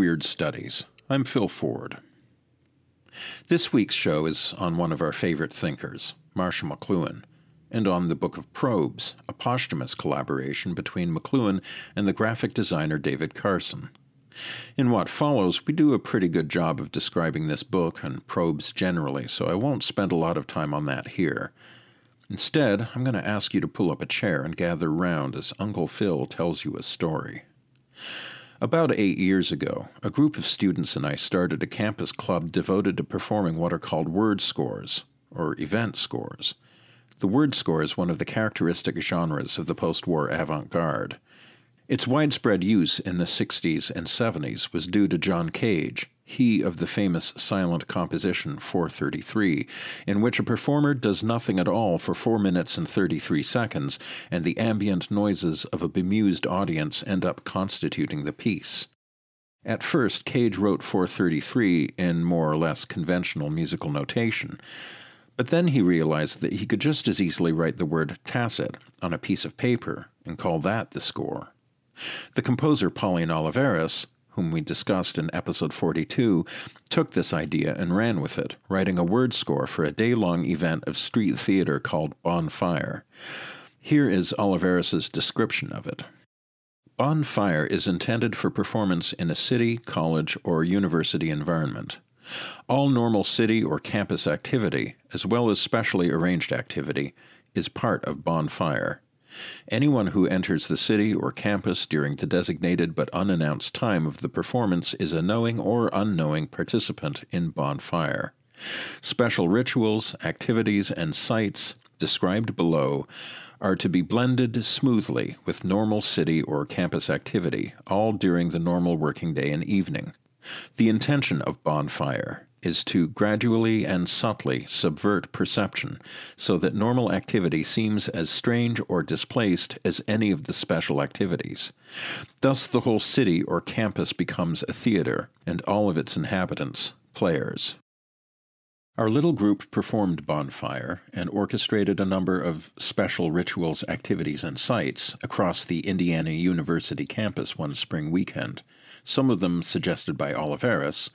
Weird Studies. I'm Phil Ford. This week's show is on one of our favorite thinkers, Marshall McLuhan, and on the Book of Probes, a posthumous collaboration between McLuhan and the graphic designer David Carson. In what follows, we do a pretty good job of describing this book and probes generally, so I won't spend a lot of time on that here. Instead, I'm going to ask you to pull up a chair and gather round as Uncle Phil tells you a story. About eight years ago, a group of students and I started a campus club devoted to performing what are called word scores, or event scores. The word score is one of the characteristic genres of the post war avant garde. Its widespread use in the 60s and 70s was due to John Cage, he of the famous silent composition 433, in which a performer does nothing at all for 4 minutes and 33 seconds, and the ambient noises of a bemused audience end up constituting the piece. At first, Cage wrote 433 in more or less conventional musical notation, but then he realized that he could just as easily write the word tacet on a piece of paper and call that the score. The composer Pauline Oliveras, whom we discussed in episode 42, took this idea and ran with it, writing a word score for a day long event of street theater called Bonfire. Here is Oliveras's description of it. Bonfire is intended for performance in a city, college, or university environment. All normal city or campus activity, as well as specially arranged activity, is part of Bonfire. Anyone who enters the city or campus during the designated but unannounced time of the performance is a knowing or unknowing participant in Bonfire. Special rituals, activities, and sites, described below, are to be blended smoothly with normal city or campus activity, all during the normal working day and evening. The intention of Bonfire is to gradually and subtly subvert perception so that normal activity seems as strange or displaced as any of the special activities. Thus, the whole city or campus becomes a theater, and all of its inhabitants players. Our little group performed Bonfire and orchestrated a number of special rituals, activities, and sites across the Indiana University campus one spring weekend, some of them suggested by Oliveras,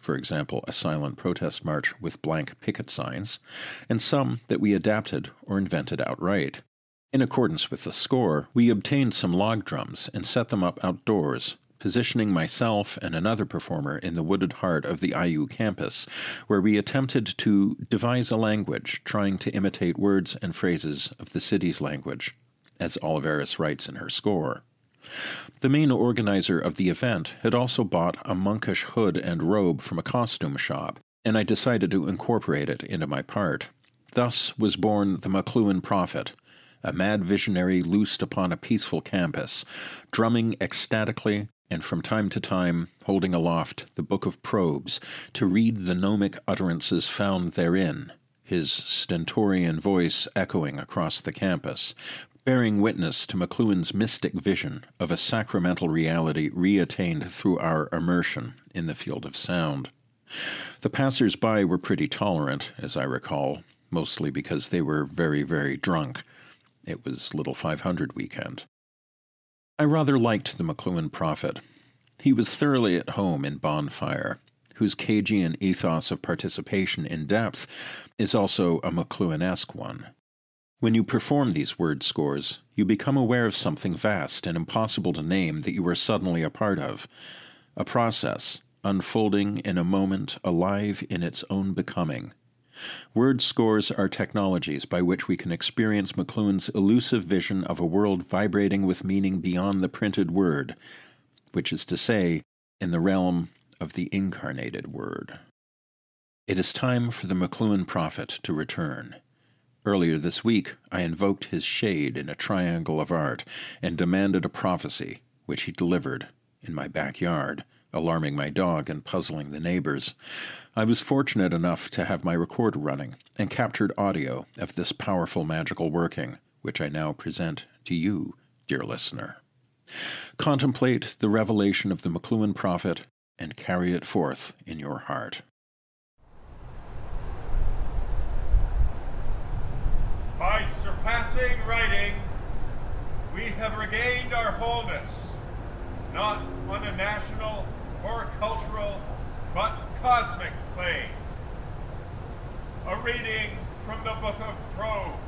for example, a silent protest march with blank picket signs, and some that we adapted or invented outright. In accordance with the score, we obtained some log drums and set them up outdoors, positioning myself and another performer in the wooded heart of the IU campus, where we attempted to devise a language trying to imitate words and phrases of the city's language, as Oliveras writes in her score. The main organizer of the event had also bought a monkish hood and robe from a costume shop, and I decided to incorporate it into my part. Thus was born the McLuhan Prophet, a mad visionary loosed upon a peaceful campus, drumming ecstatically and from time to time holding aloft the Book of Probes to read the gnomic utterances found therein, his stentorian voice echoing across the campus, bearing witness to McLuhan's mystic vision of a sacramental reality reattained through our immersion in the field of sound. The passers by were pretty tolerant, as I recall, mostly because they were very, very drunk. It was Little 500 weekend. I rather liked the McLuhan prophet. He was thoroughly at home in Bonfire, whose Cagean ethos of participation in depth is also a McLuhan esque one. When you perform these word scores, you become aware of something vast and impossible to name that you are suddenly a part of. A process, unfolding in a moment, alive in its own becoming. Word scores are technologies by which we can experience McLuhan's elusive vision of a world vibrating with meaning beyond the printed word, which is to say, in the realm of the incarnated word. It is time for the McLuhan prophet to return. Earlier this week, I invoked his shade in a triangle of art and demanded a prophecy, which he delivered in my backyard, alarming my dog and puzzling the neighbors. I was fortunate enough to have my recorder running and captured audio of this powerful magical working, which I now present to you, dear listener. Contemplate the revelation of the McLuhan prophet and carry it forth in your heart. By writing, we have regained our wholeness, not on a national or cultural, but cosmic plane. A reading from the Book of Probes.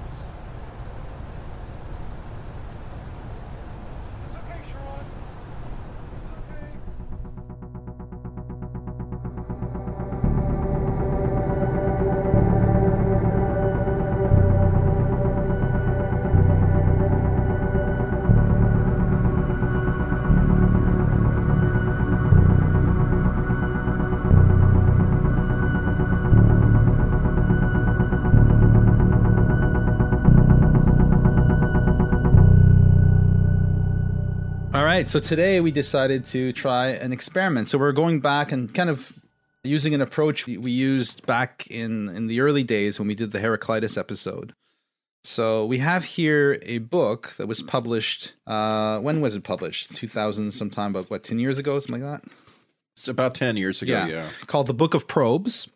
Right, so today we decided to try an experiment. So we're going back and kind of using an approach we used back in in the early days when we did the Heraclitus episode. So we have here a book that was published. Uh, when was it published? Two thousand, sometime about what, ten years ago, something like that. It's about 10 years ago, yeah. Called the Book of Probes.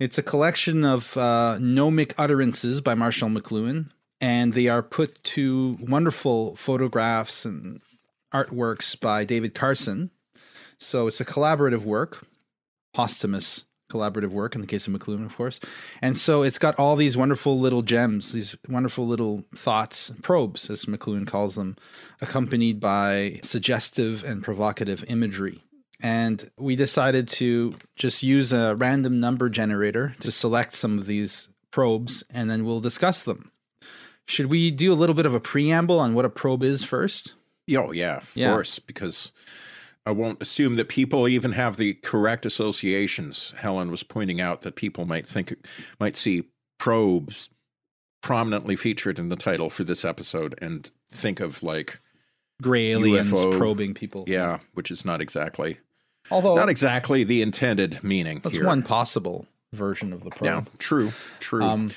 It's a collection of uh, gnomic utterances by Marshall McLuhan, and they are put to wonderful photographs and artworks by David Carson. So it's a collaborative work, posthumous collaborative work in the case of McLuhan, of course. And so it's got all these wonderful little gems, these wonderful little thoughts, probes, as McLuhan calls them, accompanied by suggestive and provocative imagery. And we decided to just use a random number generator to select some of these probes, and then we'll discuss them. Should we do a little bit of a preamble on what a probe is first? Oh, yeah, of Yeah. course, because I won't assume that people even have the correct associations. Helen was pointing out that people might think, might see probes prominently featured in the title for this episode and think of like, Gray aliens UFO. probing people. yeah, which is not exactly, Although not exactly the intended meaning that's here. one possible version of the probe. Yeah, true, true. Um,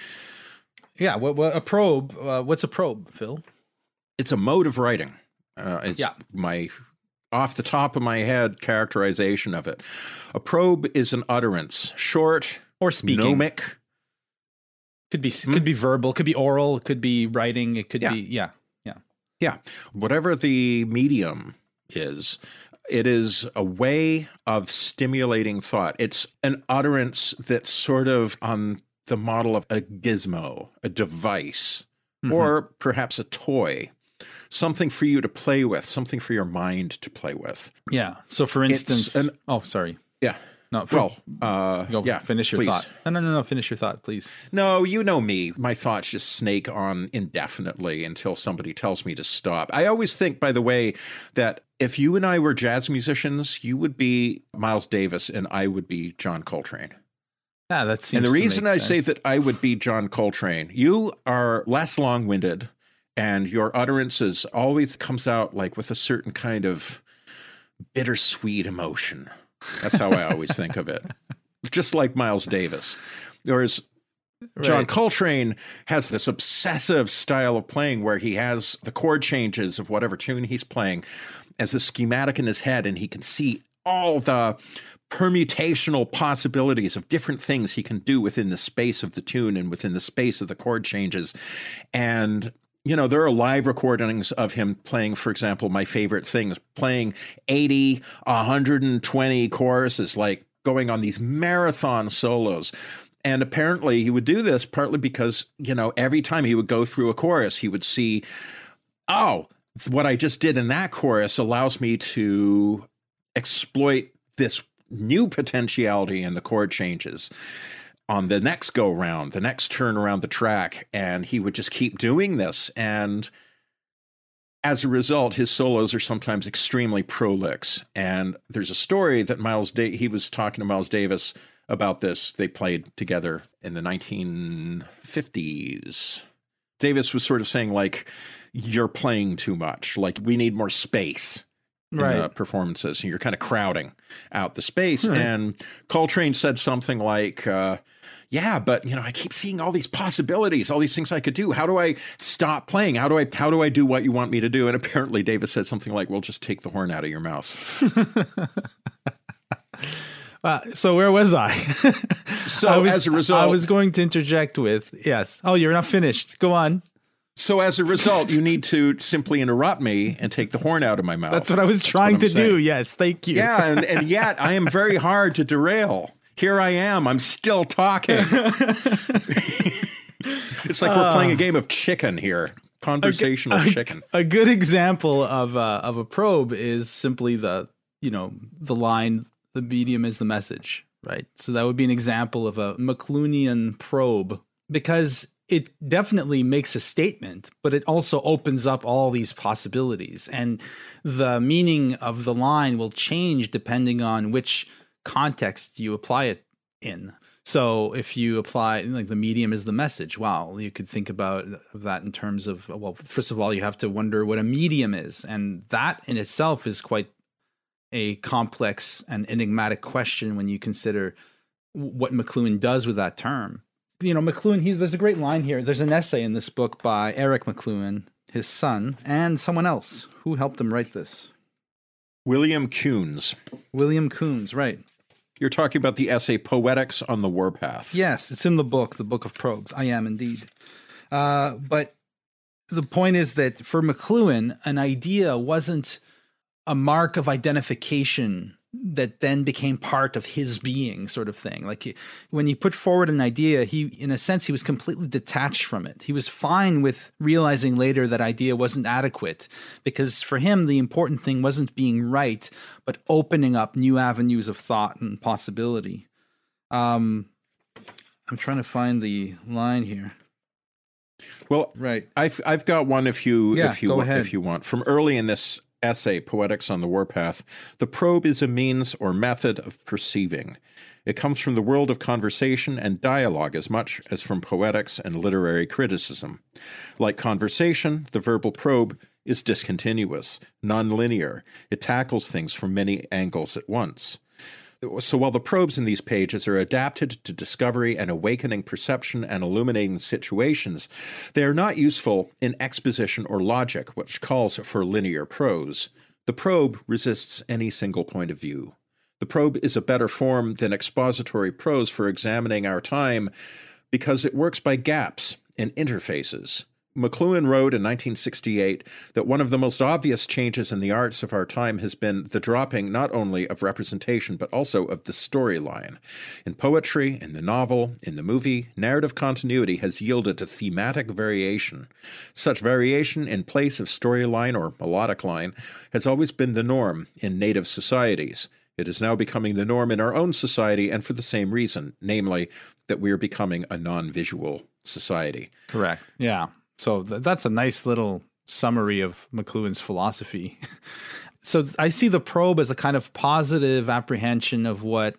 yeah. What, what a probe? Uh, what's a probe, Phil? it's a mode of writing. Uh, it's Yeah. my off the top of my head characterization of it. A probe is an utterance, short, Or speaking? gnomic. Could be could be verbal. Could be oral. Could be writing. It could Yeah. be yeah. Yeah. Yeah, whatever the medium is, it is a way of stimulating thought. It's an utterance that's sort of on the model of a gizmo, a device, Mm-hmm. or perhaps a toy. Something for you to play with, something for your mind to play with. Yeah. So for instance, an- oh sorry. Yeah. No. Well, uh, go yeah. finish your please. thought. No, no, no, no. Finish your thought, please. No, you know me. My thoughts just snake on indefinitely until somebody tells me to stop. I always think, by the way, that if you and I were jazz musicians, you would be Miles Davis and I would be John Coltrane. Yeah, that seems. and the reason I say that I would be John Coltrane, you are less long winded and your utterances always comes out like with a certain kind of bittersweet emotion. That's how I always think of it. Just like Miles Davis. Whereas John Right. Coltrane has this obsessive style of playing where he has the chord changes of whatever tune he's playing as a schematic in his head, and he can see all the permutational possibilities of different things he can do within the space of the tune and within the space of the chord changes. And you know, there are live recordings of him playing, for example, my favorite things, playing 80, 120 choruses, like going on these marathon solos. And apparently he would do this partly because, you know, every time he would go through a chorus, he would see, oh, what I just did in that chorus allows me to exploit this new potentiality in the chord changes on the next go round, the next turn around the track. And he would just keep doing this. And as a result, his solos are sometimes extremely prolix. And there's a story that Miles da- he was talking to Miles Davis about this. They played together in the 1950s. Davis was sort of saying like, "You're playing too much. Like we need more space." In the performances, and you're kind of crowding out the space. Right. And Coltrane said something like, uh, yeah but you know i keep seeing all these possibilities all these things i could do how do i stop playing how do i how do i do what you want me to do and apparently davis said something like well just take the horn out of your mouth Uh, so where was I? so I was, as a result I was going to interject with yes. Oh, you're not finished. Go on. so as a result you need to simply interrupt me and take the horn out of my mouth That's what I was trying I'm to do. Yes, thank you. yeah and, and yet i am very hard to derail here i am. I'm still talking. It's like we're playing a game of chicken here conversational chicken. a good example of uh, of a probe is simply the you know the line the medium is the message right? So that would be an example of a mcluhanian probe because it definitely makes a statement but it also opens up all these possibilities. And the meaning of the line will change depending on which context you apply it in so if you apply like the medium is the message, wow, you could think about that in terms of well, first of all, you have to wonder what a medium is, and that in itself is quite a complex and enigmatic question when you consider what McLuhan does with that term. You know, McLuhan, he, there's a great line here. There's an essay in this book by Eric McLuhan, his son, and someone else who helped him write this. william kuhns William Kuhns, right. You're talking about the essay Poetics on the Warpath. Yes, it's in the book, the Book of Probes. I am indeed. Uh, but the point is that for McLuhan, an idea wasn't a mark of identification that then became part of his being, sort of thing. Like when he put forward an idea, he, in a sense, he was completely detached from it. He was fine with realizing later that idea wasn't adequate because for him, the important thing wasn't being right, but opening up new avenues of thought and possibility. Um, I'm trying to find the line here. Well, Right. I've I've got one if you Yeah, if you if you want from early in this essay Poetics on the Warpath. The probe is a means or method of perceiving. It comes from the world of conversation and dialogue as much as from poetics and literary criticism. Like conversation, the verbal probe is discontinuous, nonlinear. It tackles things from many angles at once. So while the probes in these pages are adapted to discovery and awakening perception and illuminating situations, they are not useful in exposition or logic, which calls for linear prose. The probe resists any single point of view. The probe is a better form than expository prose for examining our time because it works by gaps and interfaces. McLuhan wrote in 1968 that one of the most obvious changes in the arts of our time has been the dropping not only of representation but also of the storyline. In poetry, in the novel, in the movie, narrative continuity has yielded to thematic variation. Such variation in place of storyline or melodic line has always been the norm in native societies. It is now becoming the norm in our own society, and for the same reason, namely, that we are becoming a non visual society. Correct. Yeah. So th- that's a nice little summary of McLuhan's philosophy. so I see the probe as a kind of positive apprehension of what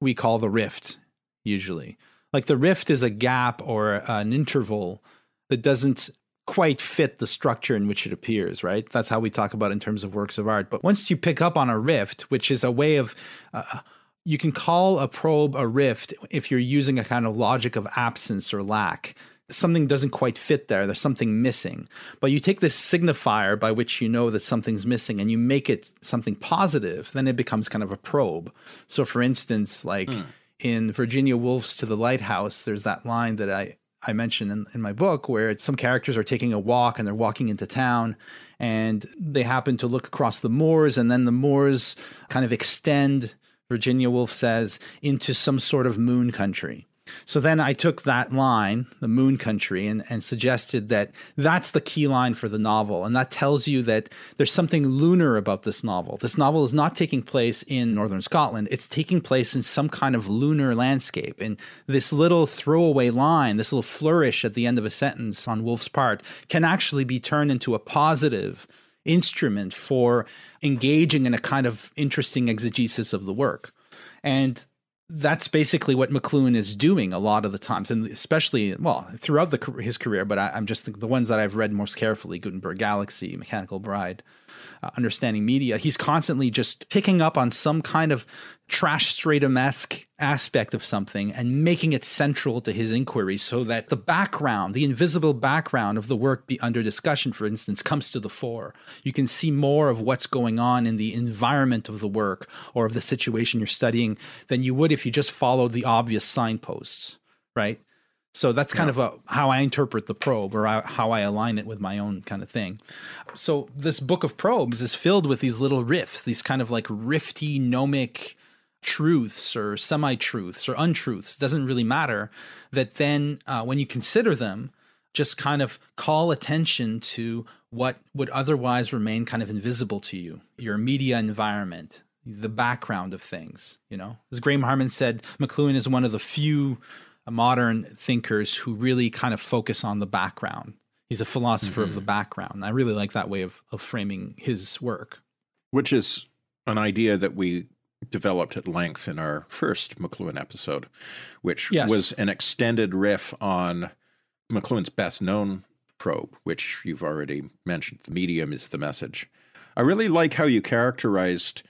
we call the rift, usually. Like the rift is a gap or an interval that doesn't quite fit the structure in which it appears, right? That's how we talk about in terms of works of art. But once you pick up on a rift, which is a way of uh, you can call a probe a rift if you're using a kind of logic of absence or lack. Something doesn't quite fit there. There's something missing. But you take this signifier by which you know that something's missing and you make it something positive, then it becomes kind of a probe. So, for instance, like hmm. in Virginia Woolf's To the Lighthouse, there's that line that I, I mentioned in, in my book where some characters are taking a walk and they're walking into town and they happen to look across the moors and then the moors kind of extend Virginia Woolf says, into some sort of moon country. So then I took that line, the moon country, and, and suggested that that's the key line for the novel. And that tells you that there's something lunar about this novel. This novel is not taking place in northern Scotland, it's taking place in some kind of lunar landscape. And this little throwaway line, this little flourish at the end of a sentence on Woolf's part, can actually be turned into a positive instrument for engaging in a kind of interesting exegesis of the work. And that's basically what McLuhan is doing a lot of the times, and especially well throughout the, his career. But I, am just the ones that I've read most carefully: Gutenberg Galaxy, Mechanical Bride, uh, Understanding Media. He's constantly just picking up on some kind of trash stratum esque aspect of something and making it central to his inquiry so that the background, the invisible background of the work be under discussion, for instance, comes to the fore. You can see more of what's going on in the environment of the work or of the situation you're studying than you would if you just followed the obvious signposts, right? So that's kind yeah. of a, how I interpret the probe or how I align it with my own kind of thing. So this book of probes is filled with these little riffs, these kind of like rifty gnomic truths or semi truths or untruths, doesn't really matter, that then uh, when you consider them, just kind of call attention to what would otherwise remain kind of invisible to you, your media environment, the background of things. You know, as Graham Harman said, McLuhan is one of the few modern thinkers who really kind of focus on the background. He's a philosopher mm-hmm. of the mm-hmm. background. I really like that way of, of framing his work. Which is an idea that we developed at length in our first McLuhan episode, which yes. was an extended riff on McLuhan's best known probe, which you've already mentioned. The medium is the message. I really like how you characterized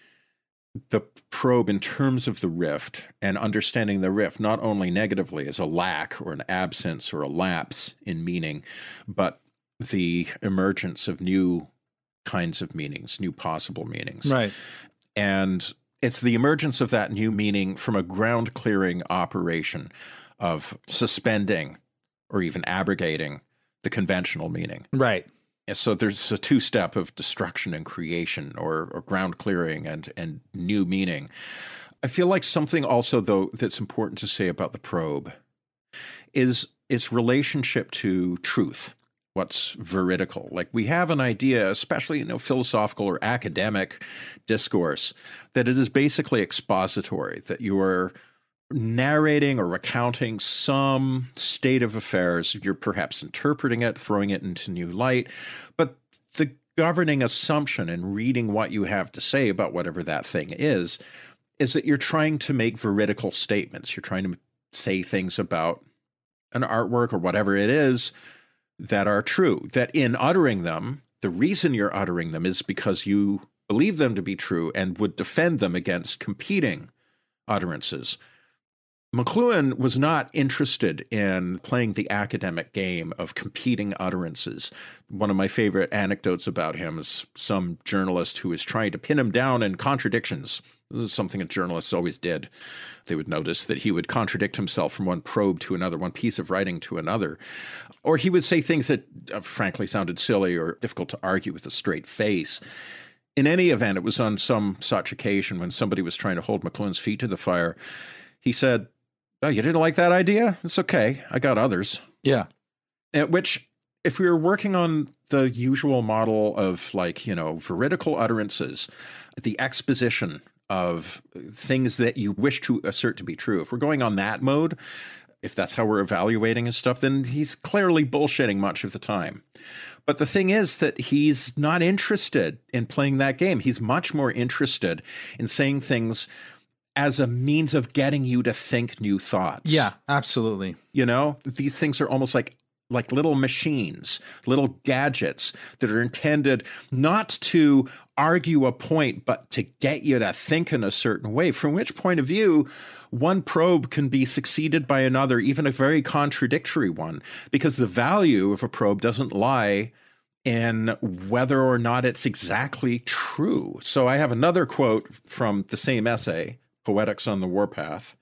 the probe in terms of the rift and understanding the rift not only negatively as a lack or an absence or a lapse in meaning, but the emergence of new kinds of meanings, new possible meanings. Right. And it's the emergence of that new meaning from a ground clearing operation of suspending or even abrogating the conventional meaning. Right. So there's a two step of destruction and creation or, or ground clearing and, and new meaning. I feel like something also, though, that's important to say about the probe is its relationship to truth what's veridical. Like we have an idea, especially you know philosophical or academic discourse, that it is basically expository, that you are narrating or recounting some state of affairs. You're perhaps interpreting it, throwing it into new light, but the governing assumption in reading what you have to say about whatever that thing is is that you're trying to make veridical statements. You're trying to say things about an artwork or whatever it is that are true, that in uttering them, the reason you're uttering them is because you believe them to be true and would defend them against competing utterances. McLuhan was not interested in playing the academic game of competing utterances. One of my favorite anecdotes about him is some journalist who was trying to pin him down in contradictions. This is something that journalists always did. They would notice that he would contradict himself from one probe to another, one piece of writing to another. Or he would say things that uh, frankly sounded silly or difficult to argue with a straight face. In any event, it was on some such occasion when somebody was trying to hold McLuhan's feet to the fire. He said, Oh, you didn't like that idea? It's okay. I got others. Yeah. At which, if we were working on the usual model of like, you know, veridical utterances, the exposition of things that you wish to assert to be true, if we're going on that mode, if that's how we're evaluating his stuff, then he's clearly bullshitting much of the time. But the thing is that he's not interested in playing that game. He's much more interested in saying things as a means of getting you to think new thoughts. Yeah, absolutely. You know, these things are almost like like little machines, little gadgets that are intended not to argue a point, but to get you to think in a certain way. From which point of view, one probe can be succeeded by another, even a very contradictory one, because the value of a probe doesn't lie in whether or not it's exactly true. So I have another quote from the same essay Poetics on the Warpath.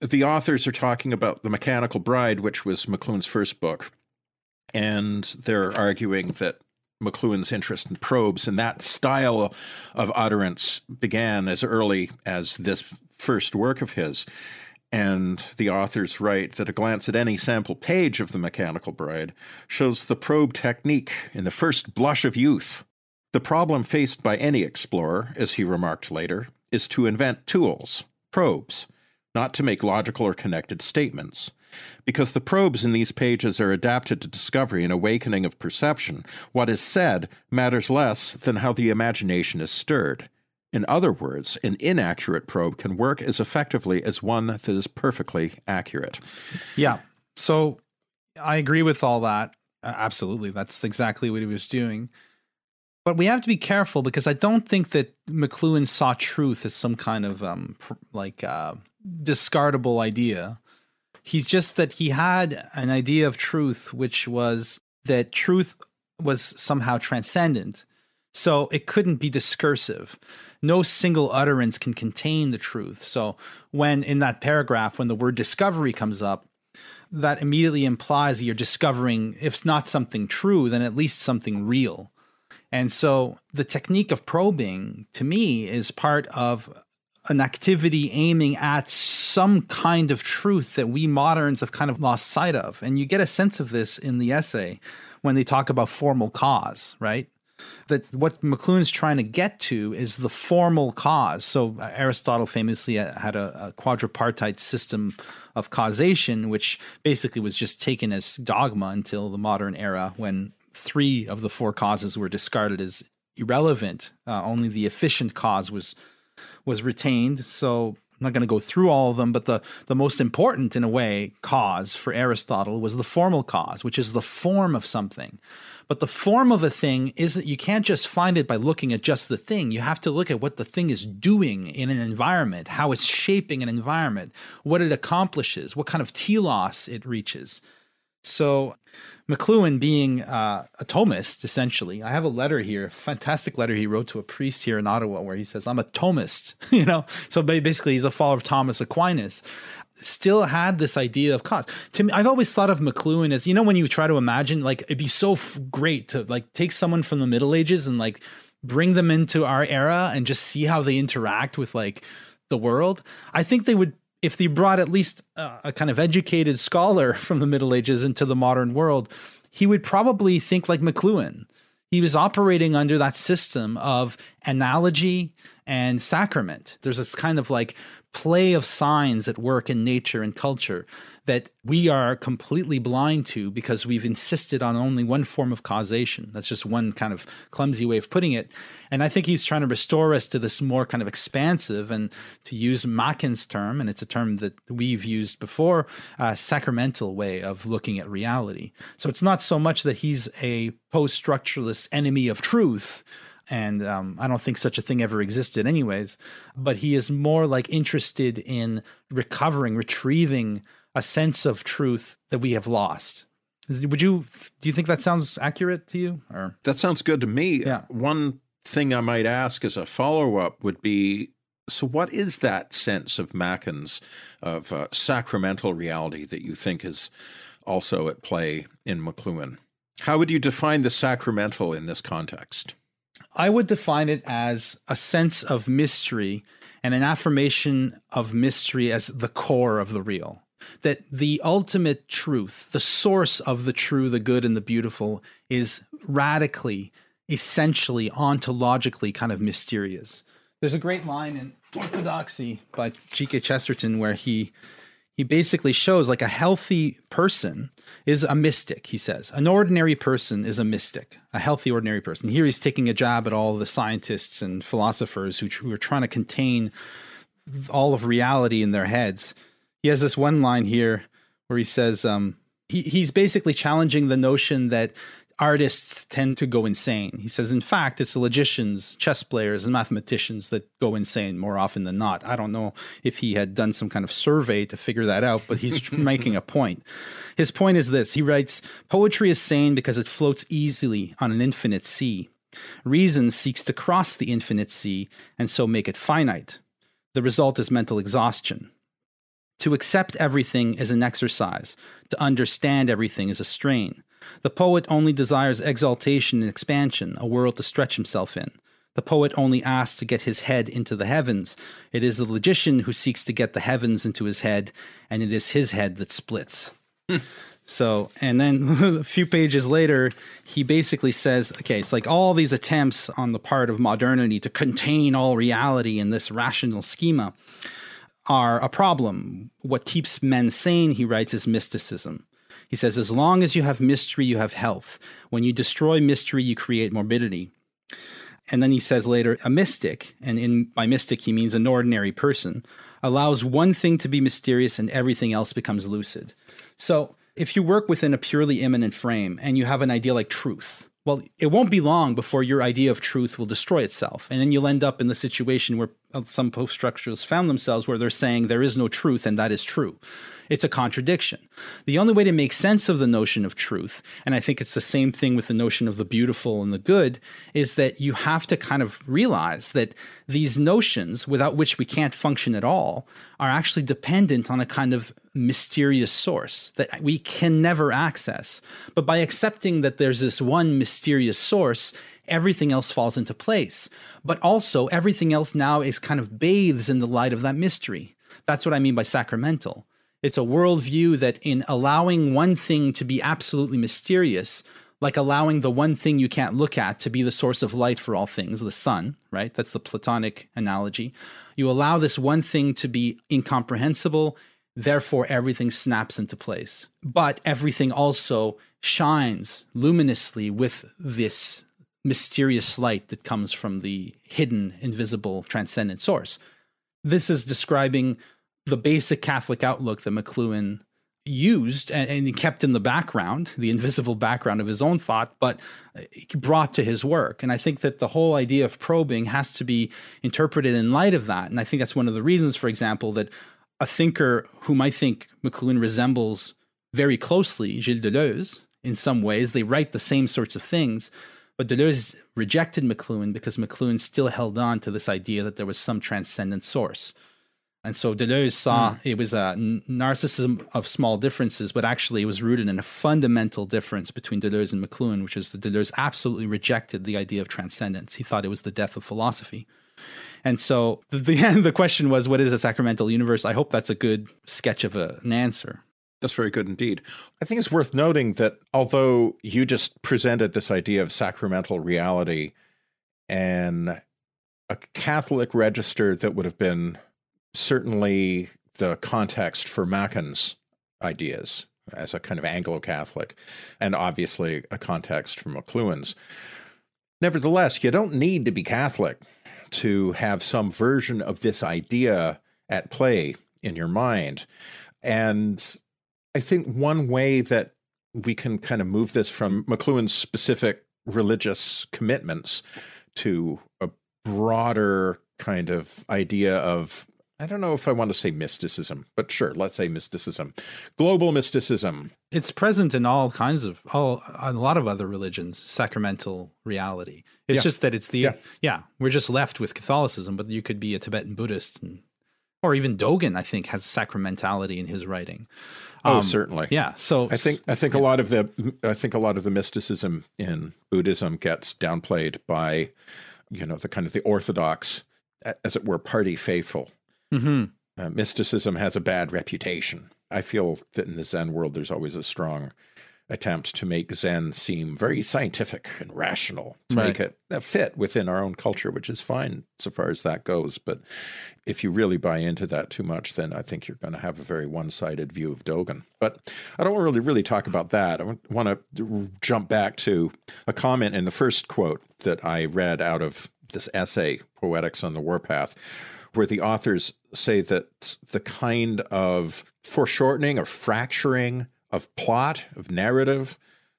The authors are talking about The Mechanical Bride, which was McLuhan's first book, and they're arguing that McLuhan's interest in probes and that style of utterance began as early as this first work of his. And the authors write that a glance at any sample page of The Mechanical Bride shows the probe technique in the first blush of youth. The problem faced by any explorer, as he remarked later, is to invent tools, probes, not to make logical or connected statements. Because the probes in these pages are adapted to discovery and awakening of perception, what is said matters less than how the imagination is stirred. In other words, an inaccurate probe can work as effectively as one that is perfectly accurate. Yeah. So I agree with all that. Absolutely. That's exactly what he was doing. But we have to be careful because I don't think that McLuhan saw truth as some kind of um, pr- like uh, discardable idea. He's just that he had an idea of truth, which was that truth was somehow transcendent. So it couldn't be discursive no single utterance can contain the truth. So when in that paragraph, when the word discovery comes up, that immediately implies that you're discovering, if it's not something true, then at least something real. And so the technique of probing to me is part of an activity aiming at some kind of truth that we moderns have kind of lost sight of. And you get a sense of this in the essay when they talk about formal cause, right? that what McLuhan's trying to get to is the formal cause. So uh, Aristotle famously uh, had a, a quadripartite system of causation, which basically was just taken as dogma until the modern era when three of the four causes were discarded as irrelevant. Uh, only the efficient cause was was retained. So I'm not going to go through all of them, but the, the most important, in a way, cause for Aristotle was the formal cause, which is the form of something. But the form of a thing is that you can't just find it by looking at just the thing. You have to look at what the thing is doing in an environment, how it's shaping an environment, what it accomplishes, what kind of telos it reaches. So, McLuhan being uh, a Thomist, essentially, I have a letter here, fantastic letter he wrote to a priest here in Ottawa where he says, I'm a Thomist, you know? So basically, he's a follower of Thomas Aquinas still had this idea of cost. To me, I've always thought of McLuhan as you know when you try to imagine like it'd be so f- great to like take someone from the Middle Ages and like bring them into our era and just see how they interact with like the world. I think they would if they brought at least a, a kind of educated scholar from the Middle Ages into the modern world, he would probably think like McLuhan. He was operating under that system of analogy and sacrament. There's this kind of like play of signs at work in nature and culture that we are completely blind to because we've insisted on only one form of causation. That's just one kind of clumsy way of putting it. And I think he's trying to restore us to this more kind of expansive and to use Machen's term, and it's a term that we've used before, uh, sacramental way of looking at reality. So it's not so much that he's a post structuralist enemy of truth and um, I don't think such a thing ever existed, anyways. But he is more like interested in recovering, retrieving a sense of truth that we have lost. Would you do you think that sounds accurate to you? Or that sounds good to me. Yeah. One thing I might ask as a follow up would be so what is that sense of Machen's of uh, sacramental reality that you think is also at play in McLuhan? How would you define the sacramental in this context? I would define it as a sense of mystery and an affirmation of mystery as the core of the real. That the ultimate truth, the source of the true, the good, and the beautiful, is radically, essentially, ontologically kind of mysterious. There's a great line in Orthodoxy by G.K. Chesterton where he he basically shows like a healthy person is a mystic, he says. An ordinary person is a mystic, a healthy ordinary person. Here he's taking a jab at all the scientists and philosophers who, who are trying to contain all of reality in their heads. He has this one line here where he says, um, he, he's basically challenging the notion that artists tend to go insane. He says, in fact, it's the logicians, chess players, and mathematicians that go insane more often than not. I don't know if he had done some kind of survey to figure that out, but he's making a point. His point is this he writes, Poetry is sane because it floats easily on an infinite sea. Reason seeks to cross the infinite sea and so make it finite. The result is mental exhaustion. To accept everything is an exercise, to understand everything is a strain. The poet only desires exaltation and expansion, a world to stretch himself in. The poet only asks to get his head into the heavens. It is the logician who seeks to get the heavens into his head, and it is his head that splits. So, and then a few pages later, he basically says, okay, it's like all these attempts on the part of modernity to contain all reality in this rational schema are a problem. What keeps men sane, he writes, is mysticism. He says, as long as you have mystery, you have health. When you destroy mystery, you create morbidity. And then he says later, a mystic, and in by mystic he means an ordinary person, allows one thing to be mysterious and everything else becomes lucid. So if you work within a purely immanent frame and you have an idea like truth, well, it won't be long before your idea of truth will destroy itself. And then you'll end up in the situation where some post structuralists found themselves where they're saying there is no truth and that is true. It's a contradiction. The only way to make sense of the notion of truth, and I think it's the same thing with the notion of the beautiful and the good, is that you have to kind of realize that these notions, without which we can't function at all, are actually dependent on a kind of mysterious source that we can never access. But by accepting that there's this one mysterious source, everything else falls into place. But also, everything else now is kind of bathes in the light of that mystery. That's what I mean by sacramental. It's a worldview that, in allowing one thing to be absolutely mysterious, like allowing the one thing you can't look at to be the source of light for all things, the sun, right? That's the Platonic analogy. You allow this one thing to be incomprehensible, therefore everything snaps into place. But everything also shines luminously with this mysterious light that comes from the hidden, invisible, transcendent source. This is describing the basic Catholic outlook that McLuhan used and, and, kept in the background, the invisible background of his own thought, but uh, brought to his work. And I think that the whole idea of probing has to be interpreted in light of that. And I think that's one of the reasons, for example, that a thinker whom I think McLuhan resembles very closely, Gilles Deleuze, in some ways, they write the same sorts of things. But Deleuze rejected McLuhan because McLuhan still held on to this idea that there was some transcendent source. And so Deleuze saw mm. it was a narcissism of small differences, but actually it was rooted in a fundamental difference between Deleuze and McLuhan, which is that Deleuze absolutely rejected the idea of transcendence. He thought it was the death of philosophy. And so the, the, the question was, what is a sacramental universe? I hope that's a good sketch of a, an answer. That's very good indeed. I think it's worth noting that although you just presented this idea of sacramental reality and a Catholic register that would have been certainly the context for Machen's ideas as a kind of Anglo Catholic, and obviously a context for McLuhan's. Nevertheless, you don't need to be Catholic to have some version of this idea at play in your mind. And I think one way that we can kind of move this from McLuhan's specific religious commitments to a broader kind of idea of I don't know if I want to say mysticism, but sure, let's say mysticism. Global mysticism. It's present in all kinds of all a lot of other religions, sacramental reality. It's yeah. just that it's the yeah. yeah. we're just left with Catholicism, but you could be a Tibetan Buddhist and or even Dogen, I think, has sacramentality in his writing. Oh, um, certainly. Yeah. So I think I think yeah. a lot of the I think a lot of the mysticism in Buddhism gets downplayed by, you know, the kind of the orthodox, as it were, party faithful Mm-hmm. Uh, mysticism has a bad reputation. I feel that in the Zen world, there's always a strong attempt to make Zen seem very scientific and rational, to right. make it fit within our own culture, which is fine so far as that goes. But if you really buy into that too much, then I think you're going to have a very one sided view of Dogen. But I don't really, really talk about that. I want to jump back to a comment in the first quote that I read out of this essay, Poetics on the Warpath where the authors say that the kind of foreshortening or fracturing of plot, of narrative,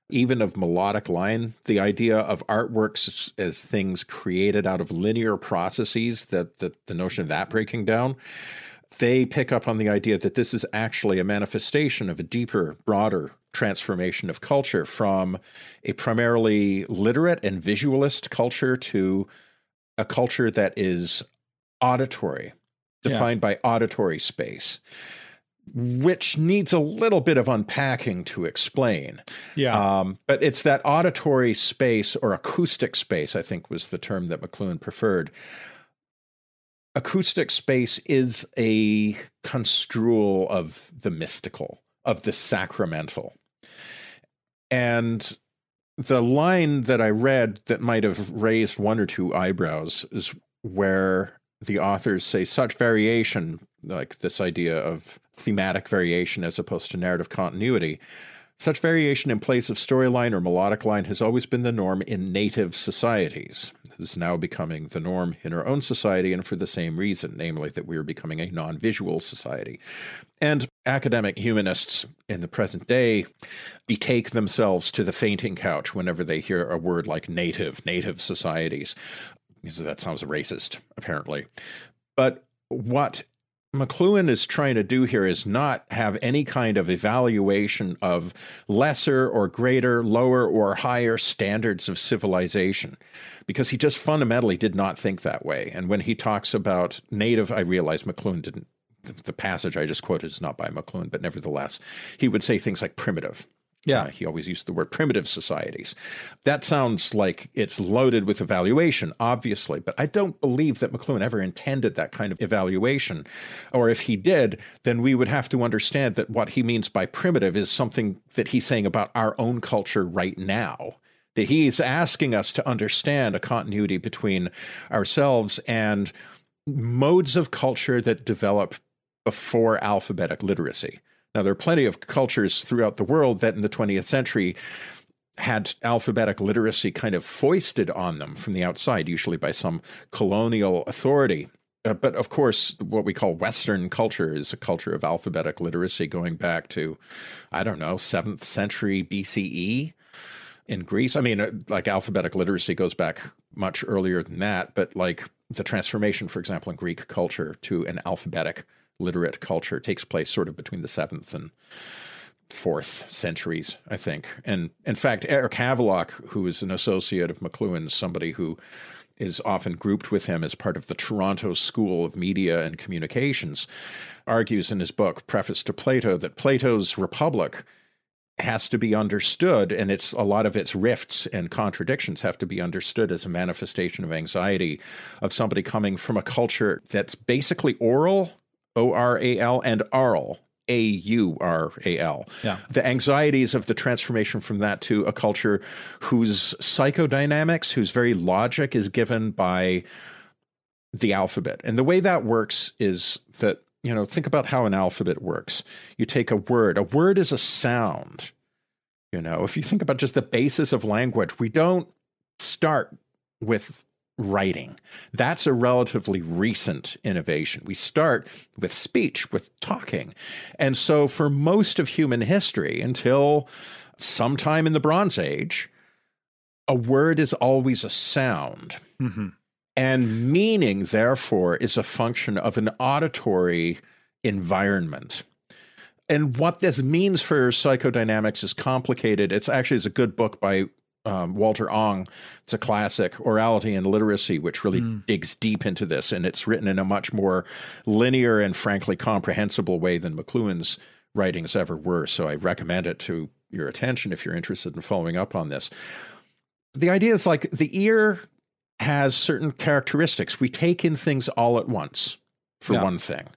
even of melodic line, the idea of artworks as things created out of linear processes, that, that the notion of that breaking down, they pick up on the idea that this is actually a manifestation of a deeper, broader transformation of culture from a primarily literate and visualist culture to a culture that is auditory, defined yeah. by auditory space. Which needs a little bit of unpacking to explain. Yeah. Um, but it's that auditory space or acoustic space, I think was the term that McLuhan preferred. Acoustic space is a construal of the mystical, of the sacramental. And the line that I read that might have raised one or two eyebrows is where the authors say such variation, like this idea of thematic variation as opposed to narrative continuity, such variation in place of storyline or melodic line has always been the norm in native societies. This is now becoming the norm in our own society, and for the same reason, namely that we are becoming a non visual society. And academic humanists in the present day betake themselves to the fainting couch whenever they hear a word like native, native societies because that sounds racist, apparently. But what McLuhan is trying to do here is not have any kind of evaluation of lesser or greater, lower or higher standards of civilization, because he just fundamentally did not think that way. And when he talks about native, I realize McLuhan didn't. The passage I just quoted is not by McLuhan, but nevertheless, he would say things like primitive Yeah. uh, he always used the word primitive societies. That sounds like it's loaded with evaluation, obviously, but I don't believe that McLuhan ever intended that kind of evaluation. Or if he did, then we would have to understand that what he means by primitive is something that he's saying about our own culture right now. That he's asking us to understand a continuity between ourselves and modes of culture that develop before alphabetic literacy. Now, there are plenty of cultures throughout the world that in the 20th century had alphabetic literacy kind of foisted on them from the outside, usually by some colonial authority. Uh, but of course, what we call Western culture is a culture of alphabetic literacy going back to, I don't know, 7th century BCE in Greece. I mean, uh, like alphabetic literacy goes back much earlier than that, but like the transformation, for example, in Greek culture to an alphabetic literate culture takes place sort of between the seventh and fourth centuries, I think. And in fact, Eric Havelock, who is an associate of McLuhan's, somebody who is often grouped with him as part of the Toronto School of Media and Communications, argues in his book, Preface to Plato, that Plato's Republic has to be understood, and it's a lot of its rifts and contradictions have to be understood as a manifestation of anxiety of somebody coming from a culture that's basically oral, O R A L, and aural, A U R A L. Yeah. The anxieties of the transformation from that to a culture whose psychodynamics, whose very logic is given by the alphabet. And the way that works is that you know, think about how an alphabet works. You take a word, a word is a sound. You know, if you think about just the basis of language, we don't start with writing. That's a relatively recent innovation. We start with speech, with talking. And so for most of human history, until sometime in the Bronze Age, a word is always a sound. Mm-hmm. And meaning, therefore, is a function of an auditory environment. And what this means for psychodynamics is complicated. It's actually it's a good book by um, Walter Ong. It's a classic, Orality and Literacy, which really digs deep into this. And it's written in a much more linear and frankly comprehensible way than McLuhan's writings ever were. So I recommend it to your attention if you're interested in following up on this. The idea is like the ear has certain characteristics. We take in things all at once, for Yeah. one thing,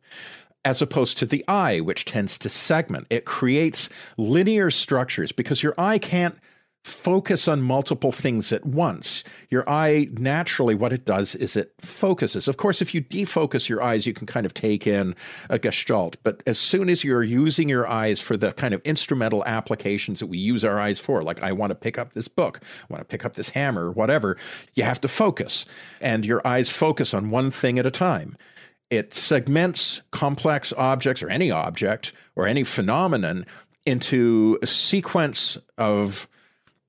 as opposed to the eye, which tends to segment. It creates linear structures because your eye can't focus on multiple things at once. Your eye, naturally, what it does is it focuses. Of course, if you defocus your eyes, you can kind of take in a gestalt. But as soon as you're using your eyes for the kind of instrumental applications that we use our eyes for, like I want to pick up this book, I want to pick up this hammer, whatever, you have to focus. And your eyes focus on one thing at a time. It segments complex objects or any object or any phenomenon into a sequence of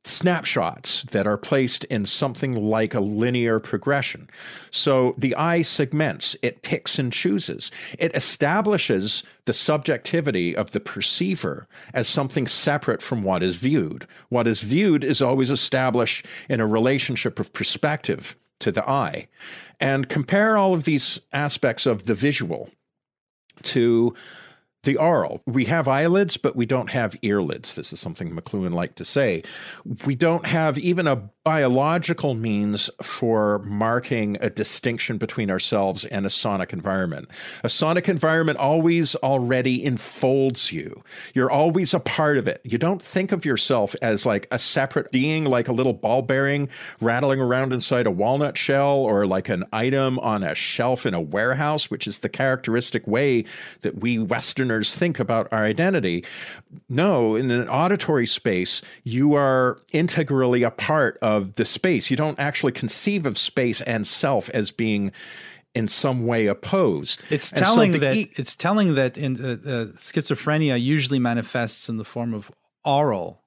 snapshots that are placed in something like a linear progression. So the eye segments, it picks and chooses. It establishes the subjectivity of the perceiver as something separate from what is viewed. What is viewed is always established in a relationship of perspective to the eye. And compare all of these aspects of the visual to the aural. We have eyelids, but we don't have earlids. This is something McLuhan liked to say. We don't have even a biological means for marking a distinction between ourselves and a sonic environment. A sonic environment always already enfolds you. You're always a part of it. You don't think of yourself as like a separate being, like a little ball bearing rattling around inside a walnut shell or like an item on a shelf in a warehouse, which is the characteristic way that we Westerners think about our identity. No, in an auditory space, you are integrally a part of of the space. You don't actually conceive of space and self as being in some way opposed. It's telling so that e- it's telling that in uh, uh, schizophrenia usually manifests in the form of aural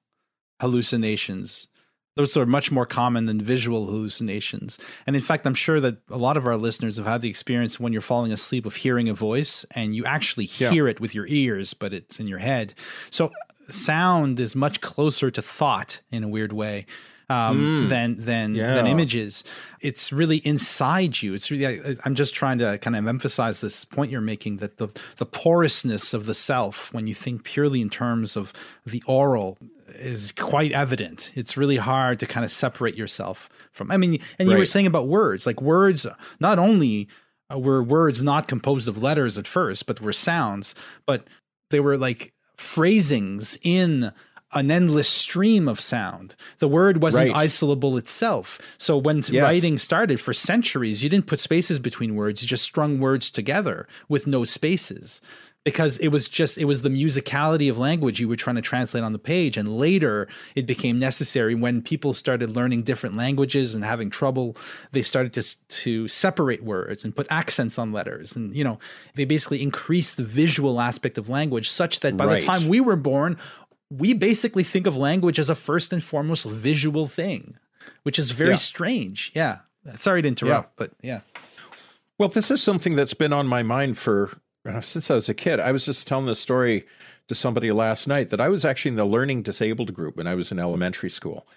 hallucinations. Those are much more common than visual hallucinations. And in fact, I'm sure that a lot of our listeners have had the experience when you're falling asleep of hearing a voice and you actually hear yeah. it with your ears, but it's in your head. So sound is much closer to thought in a weird way um, mm. than than yeah. than images. It's really inside you. It's really. I'm just trying to kind of emphasize this point you're making that the the porousness of the self, when you think purely in terms of the oral is quite evident. It's really hard to kind of separate yourself from. I mean, and you right. were saying about words, like words, not only were words not composed of letters at first, but were sounds, but they were like phrasings in an endless stream of sound. The word wasn't right. isolable itself. So when yes. writing started for centuries, you didn't put spaces between words. You just strung words together with no spaces because it was just it was the musicality of language you were trying to translate on the page and later it became necessary when people started learning different languages and having trouble they started to to separate words and put accents on letters and you know they basically increased the visual aspect of language such that by right. the time we were born we basically think of language as a first and foremost visual thing, which is very yeah. strange. Yeah. Sorry to interrupt, yeah. but yeah. Well, this is something that's been on my mind for uh, since I was a kid. I was just telling this story to somebody last night that I was actually in the learning disabled group when I was in elementary school,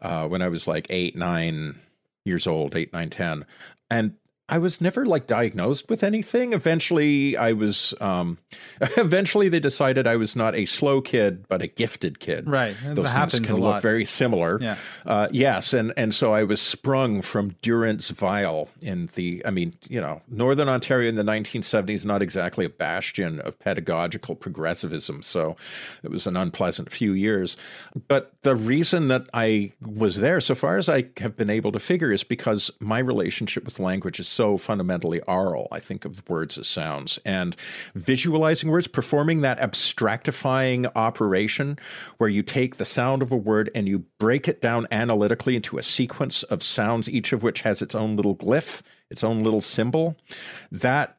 uh, when I was like eight, nine years old, eight, nine, ten. And I was never like diagnosed with anything. Eventually, I was. Um, eventually, they decided I was not a slow kid, but a gifted kid. Right, those that things can look lot. very similar. Yeah. Uh, yes, and and so I was sprung from durance vile in the. I mean, you know, Northern Ontario in the 1970s, not exactly a bastion of pedagogical progressivism. So it was an unpleasant few years. But the reason that I was there, so far as I have been able to figure, is because my relationship with language is so fundamentally aural. I think of words as sounds and visualizing words, performing that abstractifying operation where you take the sound of a word and you break it down analytically into a sequence of sounds, each of which has its own little glyph, its own little symbol. That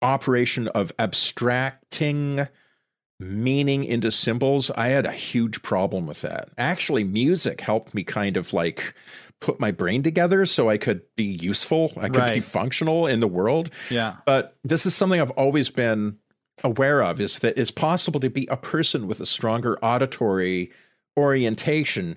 operation of abstracting meaning into symbols, I had a huge problem with that. Actually, music helped me kind of like put my brain together so I could be useful, I could right. be functional in the world. Yeah. But this is something I've always been aware of is that it's possible to be a person with a stronger auditory orientation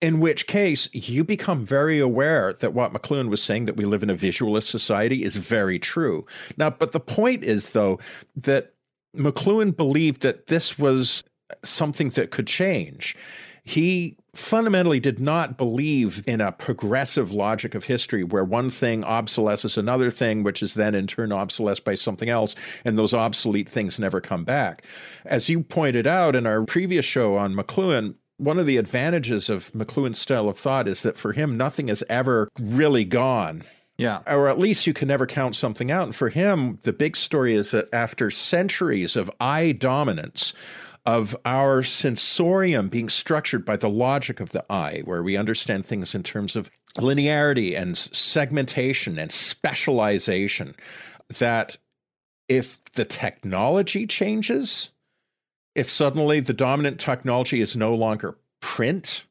in which case you become very aware that what McLuhan was saying that we live in a visualist society is very true. Now, but the point is though that McLuhan believed that this was something that could change. He fundamentally did not believe in a progressive logic of history where one thing obsolesces another thing, which is then in turn obsolesced by something else, and those obsolete things never come back. As you pointed out in our previous show on McLuhan, one of the advantages of McLuhan's style of thought is that for him, nothing is ever really gone. Yeah. Or at least you can never count something out. And for him, the big story is that after centuries of eye dominance, of our sensorium being structured by the logic of the eye, where we understand things in terms of linearity and segmentation and specialization, that if the technology changes, if suddenly the dominant technology is no longer print,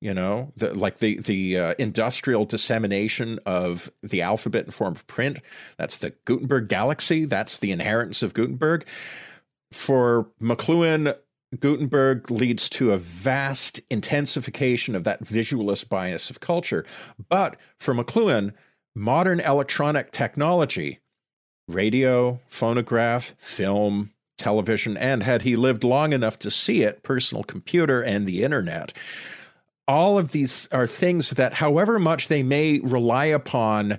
you know, the, like the the uh, industrial dissemination of the alphabet in form of print, that's the Gutenberg galaxy, that's the inheritance of Gutenberg for McLuhan, Gutenberg leads to a vast intensification of that visualist bias of culture. But for McLuhan, modern electronic technology, radio, phonograph, film, television, and had he lived long enough to see it, personal computer and the internet. All of these are things that, however much they may rely upon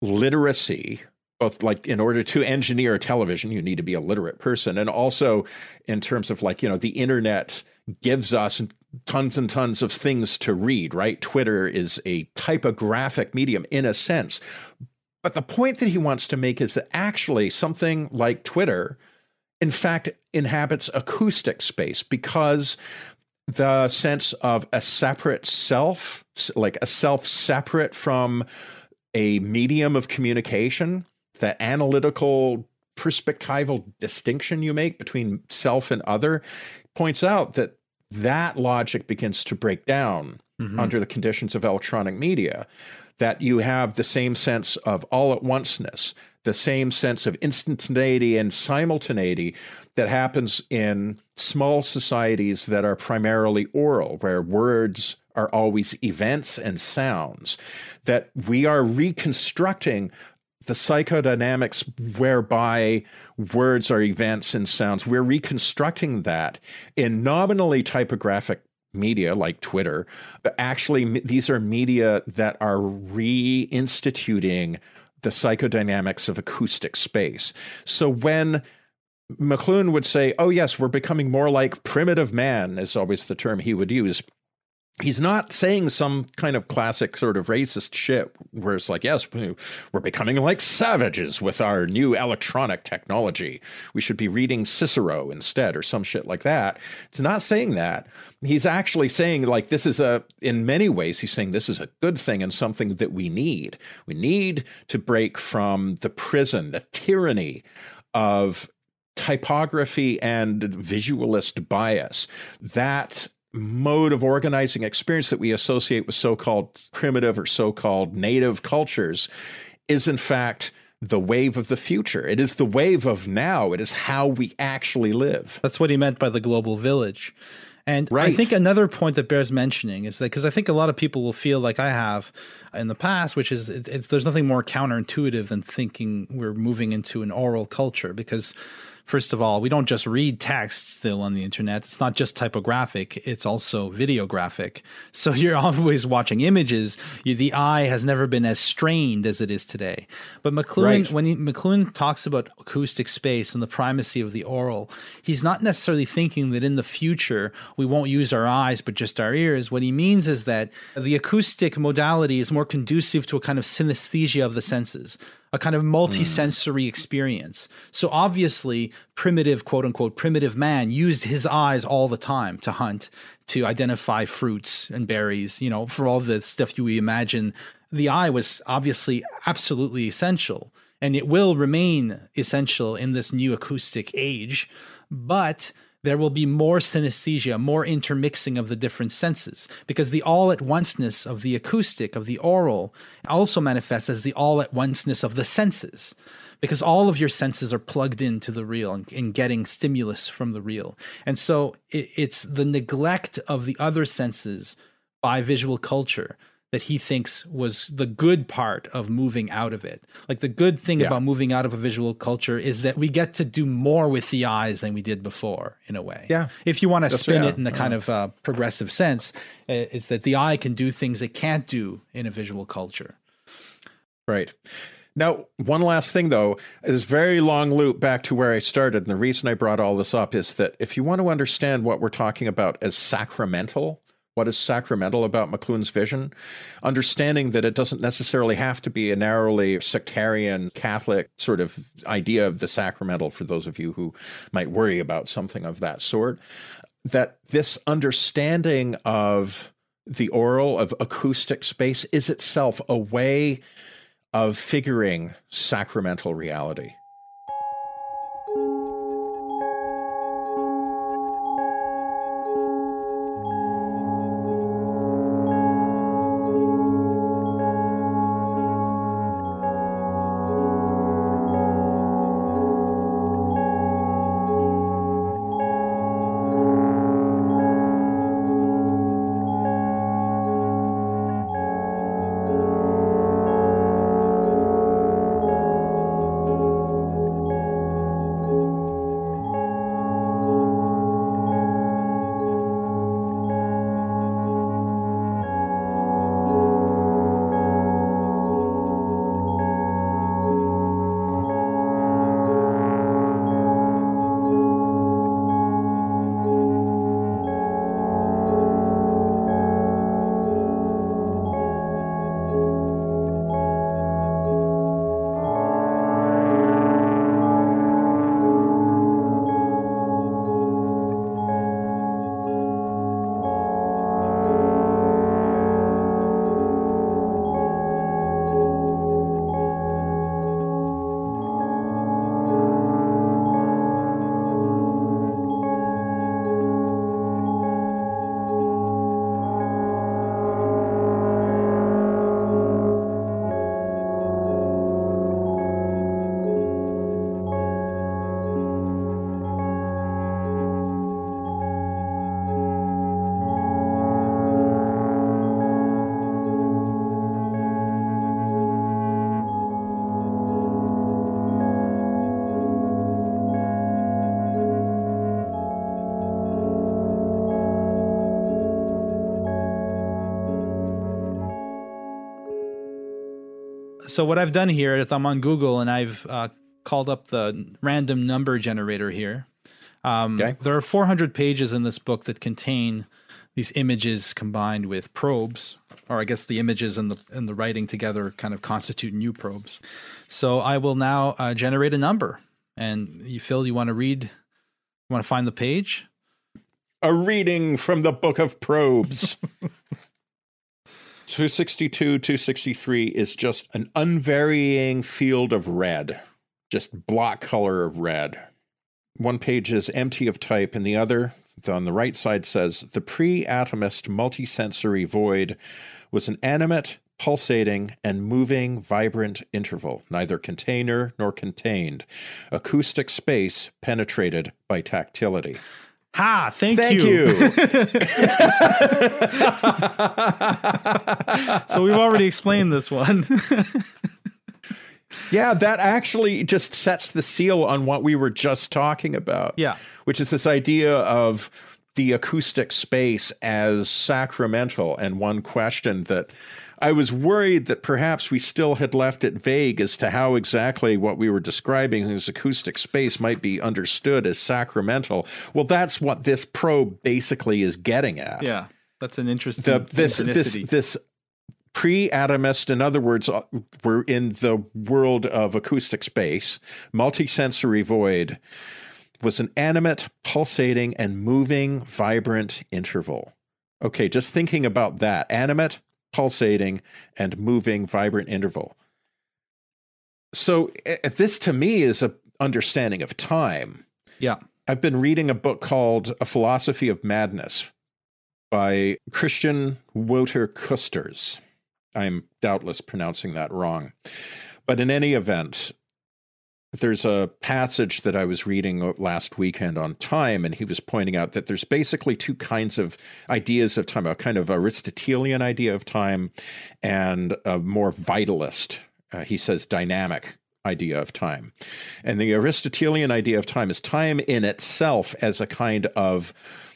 literacy, both like in order to engineer a television, you need to be a literate person, and also in terms of like, you know, the internet gives us tons and tons of things to read, right? Twitter is a typographic medium in a sense. But the point that he wants to make is that actually something like Twitter, in fact, inhabits acoustic space because the sense of a separate self, like a self separate from a medium of communication, that analytical perspectival distinction you make between self and other points out that that logic begins to break down mm-hmm. under the conditions of electronic media that you have the same sense of all at onceness the same sense of instantaneity and simultaneity that happens in small societies that are primarily oral where words are always events and sounds that we are reconstructing the psychodynamics whereby words are events and sounds, we're reconstructing that in nominally typographic media like Twitter. But actually, these are media that are reinstituting the psychodynamics of acoustic space. So when McLuhan would say, Oh, yes, we're becoming more like primitive man, is always the term he would use he's not saying some kind of classic sort of racist shit where it's like, yes, we're becoming like savages with our new electronic technology. We should be reading Cicero instead or some shit like that. It's not saying that. He's actually saying, like, this is a, in many ways, he's saying this is a good thing and something that we need. We need to break from the prison, the tyranny of typography and visualist bias. That mode of organizing experience that we associate with so called primitive or so called native cultures is, in fact, the wave of the future. It is the wave of now. It is how we actually live. That's what he meant by the global village. And right. I think another point that bears mentioning is that because I think a lot of people will feel like I have in the past, which is it, there's nothing more counterintuitive than thinking we're moving into an oral culture because first of all, we don't just read text still on the internet. It's not just typographic, it's also videographic. So you're always watching images. You, the eye has never been as strained as it is today. But McLuhan, right. when he, McLuhan talks about acoustic space and the primacy of the oral, he's not necessarily thinking that in the future we won't use our eyes but just our ears. What he means is that the acoustic modality is more conducive to a kind of synesthesia of the senses a kind of multisensory mm. experience. So obviously, primitive, quote unquote, primitive man used his eyes all the time to hunt, to identify fruits and berries, you know, for all the stuff you imagine. The eye was obviously absolutely essential, and it will remain essential in this new acoustic age. But there will be more synesthesia, more intermixing of the different senses, because the all at onceness of the acoustic, of the oral, also manifests as the all at onceness of the senses, because all of your senses are plugged into the real and, and getting stimulus from the real. And so it, it's the neglect of the other senses by visual culture that he thinks was the good part of moving out of it. Like the good thing yeah. about moving out of a visual culture is that we get to do more with the eyes than we did before, in a way. Yeah. If you want to spin yeah. it in the kind of uh, progressive sense, is that the eye can do things it can't do in a visual culture. Right. Now, one last thing though, is very long loop back to where I started. And the reason I brought all this up is that if you want to understand what we're talking about as sacramental, what is sacramental about McLuhan's vision, understanding that it doesn't necessarily have to be a narrowly sectarian Catholic sort of idea of the sacramental for those of you who might worry about something of that sort, that this understanding of the oral, of acoustic space, is itself a way of figuring sacramental reality. So what I've done here is I'm on Google and I've uh, called up the random number generator here. Um, Okay. There are 400 pages in this book that contain these images combined with probes, or I guess the images and the and the writing together kind of constitute new probes. So I will now uh, generate a number, and you, Phil, you want to read? You want to find the page? A reading from the Book of Probes. 262, 263 is just an unvarying field of red, just block color of red. One page is empty of type, and the other, on the right side, says the pre atomist multisensory void was an animate, pulsating, and moving, vibrant interval, neither container nor contained, acoustic space penetrated by tactility. Ha! Thank, Thank you. you. so we've already explained this one. Yeah, that actually just sets the seal on what we were just talking about. Yeah. Which is this idea of the acoustic space as sacramental. And one question that I was worried that perhaps we still had left it vague as to how exactly what we were describing as acoustic space might be understood as sacramental. Well, that's what this probe basically is getting at. yeah, that's an interesting The, this this this pre-atomist in other words uh, we're in the world of acoustic space multisensory void was an animate pulsating and moving vibrant interval okay just thinking about that animate pulsating and moving vibrant interval so this to me is a understanding of time yeah. I've been reading a book called A Philosophy of Madness by Christian Wouter Kusters. I'm doubtless pronouncing that wrong. But in any event, there's a passage that I was reading last weekend on time, and he was pointing out that there's basically two kinds of ideas of time a kind of Aristotelian idea of time and a more vitalist, uh, he says, dynamic idea of time. And the Aristotelian idea of time is time in itself as a kind of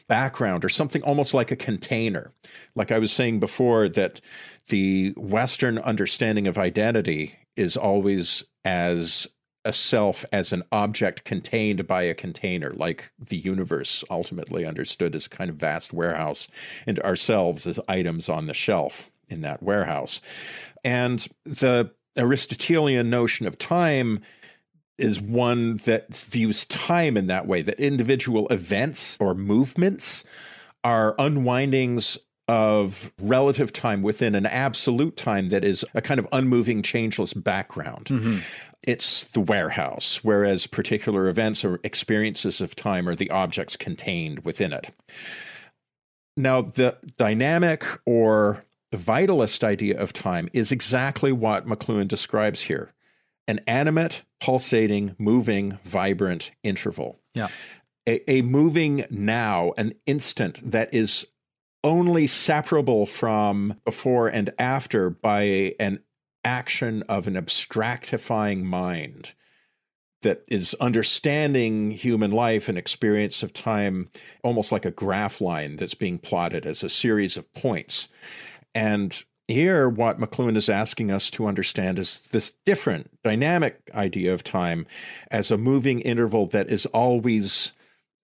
background or something almost like a container. Like I was saying before, that the Western understanding of identity is always as a self as an object contained by a container, like the universe ultimately understood as a kind of vast warehouse, and ourselves as items on the shelf in that warehouse. And the Aristotelian notion of time is one that views time in that way that individual events or movements are unwindings of relative time within an absolute time that is a kind of unmoving, changeless background. Mm-hmm. It's the warehouse, whereas particular events or experiences of time are the objects contained within it. Now, the dynamic or vitalist idea of time is exactly what McLuhan describes here an animate, pulsating, moving, vibrant interval. Yeah. A, a moving now, an instant that is only separable from before and after by an action of an abstractifying mind that is understanding human life and experience of time almost like a graph line that's being plotted as a series of points. And here, what McLuhan is asking us to understand is this different dynamic idea of time as a moving interval that is always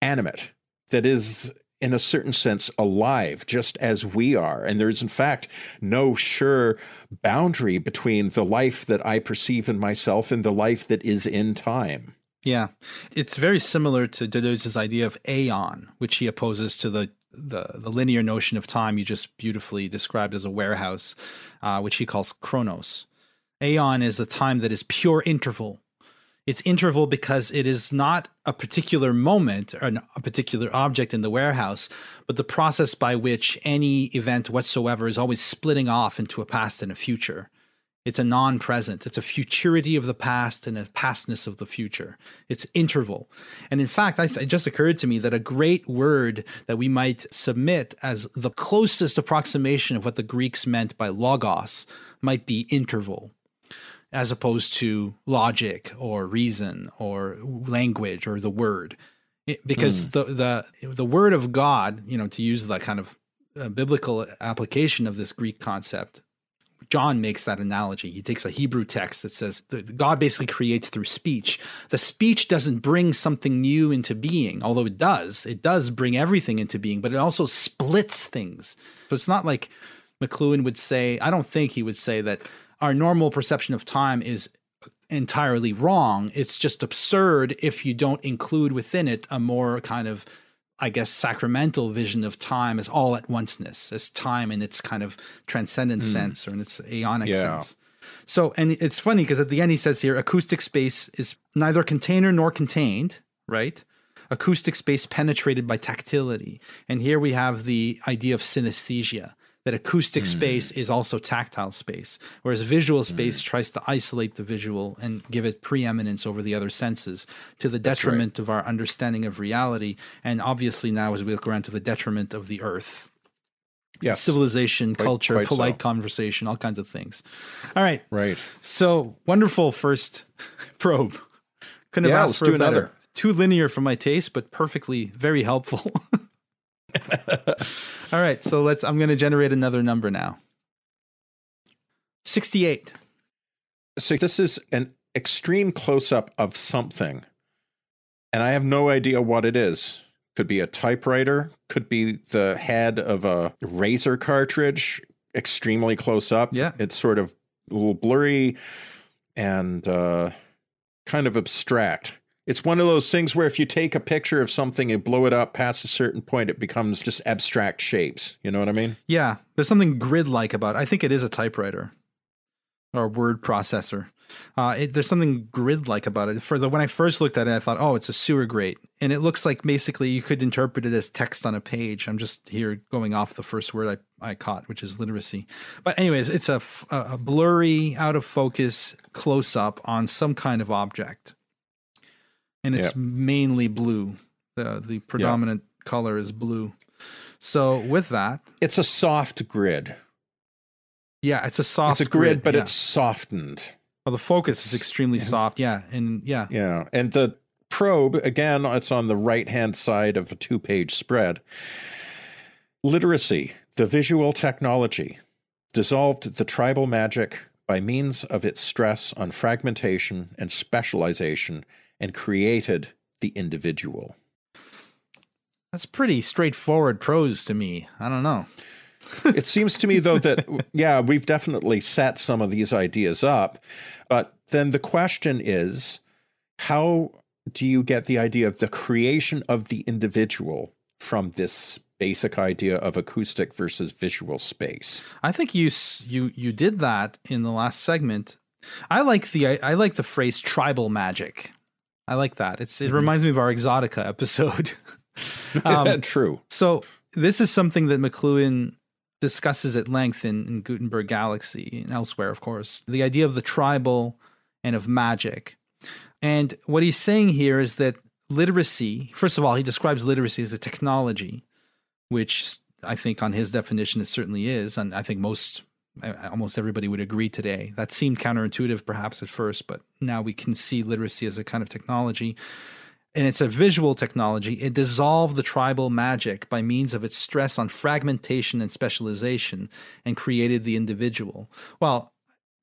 animate, that is, in a certain sense, alive, just as we are. And there is, in fact, no sure boundary between the life that I perceive in myself and the life that is in time. Yeah, it's very similar to Deleuze's idea of aeon, which he opposes to the the, the linear notion of time you just beautifully described as a warehouse, uh, which he calls chronos. Aeon is the time that is pure interval. It's interval because it is not a particular moment or a particular object in the warehouse, but the process by which any event whatsoever is always splitting off into a past and a future. It's a non present. It's a futurity of the past and a pastness of the future. It's interval. And in fact, th- it just occurred to me that a great word that we might submit as the closest approximation of what the Greeks meant by logos might be interval, as opposed to logic or reason or language or the word. It- because the, the, the word of God, you know, to use the kind of uh, biblical application of this Greek concept, John makes that analogy. He takes a Hebrew text that says that God basically creates through speech. The speech doesn't bring something new into being, although it does. It does bring everything into being, but it also splits things. So it's not like McLuhan would say, I don't think he would say that our normal perception of time is entirely wrong. It's just absurd if you don't include within it a more kind of I guess, sacramental vision of time as all at onceness, as time in its kind of transcendent mm. sense or in its aeonic yeah. sense. So, and it's funny because at the end he says here, acoustic space is neither container nor contained, right? Acoustic space penetrated by tactility. And here we have the idea of synesthesia that acoustic mm. space is also tactile space, whereas visual space mm. tries to isolate the visual and give it preeminence over the other senses to the detriment right. of our understanding of reality. And obviously, now as we look around, to the detriment of the earth. Yes. Civilization, quite, culture, quite polite so. conversation, all kinds of things. All right. Right. So wonderful first probe. Couldn't have yeah, asked for another. Too linear for my taste, but perfectly, very helpful. All right, so let's. I'm going to generate another number now. Sixty-eight. So this is an extreme close-up of something, and I have no idea what it is. Could be a typewriter. Could be the head of a razor cartridge. Extremely close up. Yeah, it's sort of a little blurry and uh, kind of abstract. It's one of those things where if you take a picture of something and blow it up past a certain point, it becomes just abstract shapes. You know what I mean? Yeah. There's something grid like about it. I think it is a typewriter or a word processor. Uh, it, there's something grid like about it. For the when I first looked at it, I thought, oh, it's a sewer grate, and it looks like basically you could interpret it as text on a page. I'm just here going off the first word I, I caught, which is literacy. But anyways, it's a, a blurry, out of focus close up on some kind of object and it's yep. mainly blue. The the predominant yep. color is blue. So with that, it's a soft grid. Yeah, it's a soft. It's a grid, grid but yeah. it's softened. Well, the focus is extremely soft. Yeah, and yeah, yeah, and the probe again. It's on the right hand side of a two page spread. Literacy, the visual technology, dissolved the tribal magic by means of its stress on fragmentation and specialization and created the individual. That's pretty straightforward prose to me. I don't know. it seems to me, though, that, yeah, we've definitely set some of these ideas up. But then the question is how do you get the idea of the creation of the individual from this basic idea of acoustic versus visual space? I think you you you did that in the last segment. I like the I, I like the phrase tribal magic. I like that. It's it mm-hmm. reminds me of our Exotica episode. um, True. So this is something that McLuhan discusses at length in, in Gutenberg Galaxy and elsewhere, of course. The idea of the tribal and of magic. And what he's saying here is that literacy, first of all, he describes literacy as a technology, which I think on his definition it certainly is. And I think most almost everybody would agree today. That seemed counterintuitive perhaps at first, but now we can see literacy as a kind of technology. And it's a visual technology. It dissolved the tribal magic by means of its stress on fragmentation and specialization and created the individual. Well,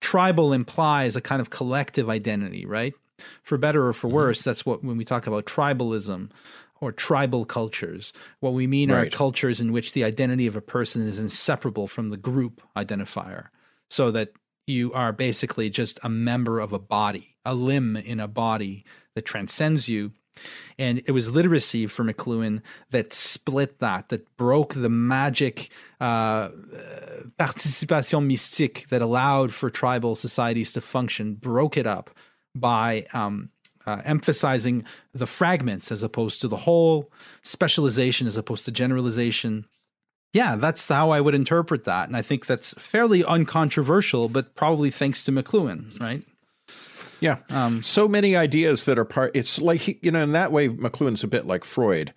tribal implies a kind of collective identity, right? For better or for mm-hmm. worse, that's what when we talk about tribalism, or tribal cultures. What we mean right. are cultures in which the identity of a person is inseparable from the group identifier, so that you are basically just a member of a body, a limb in a body that transcends you. And it was literacy for McLuhan that split that, that broke the magic uh, participation mystique that allowed for tribal societies to function, broke it up by um, uh, emphasizing the fragments as opposed to the whole, specialization as opposed to generalization. Yeah, that's how I would interpret that. And I think that's fairly uncontroversial, but probably thanks to McLuhan, right? Yeah. Um, so many ideas that are part, it's like, you know, in that way, McLuhan's a bit like Freud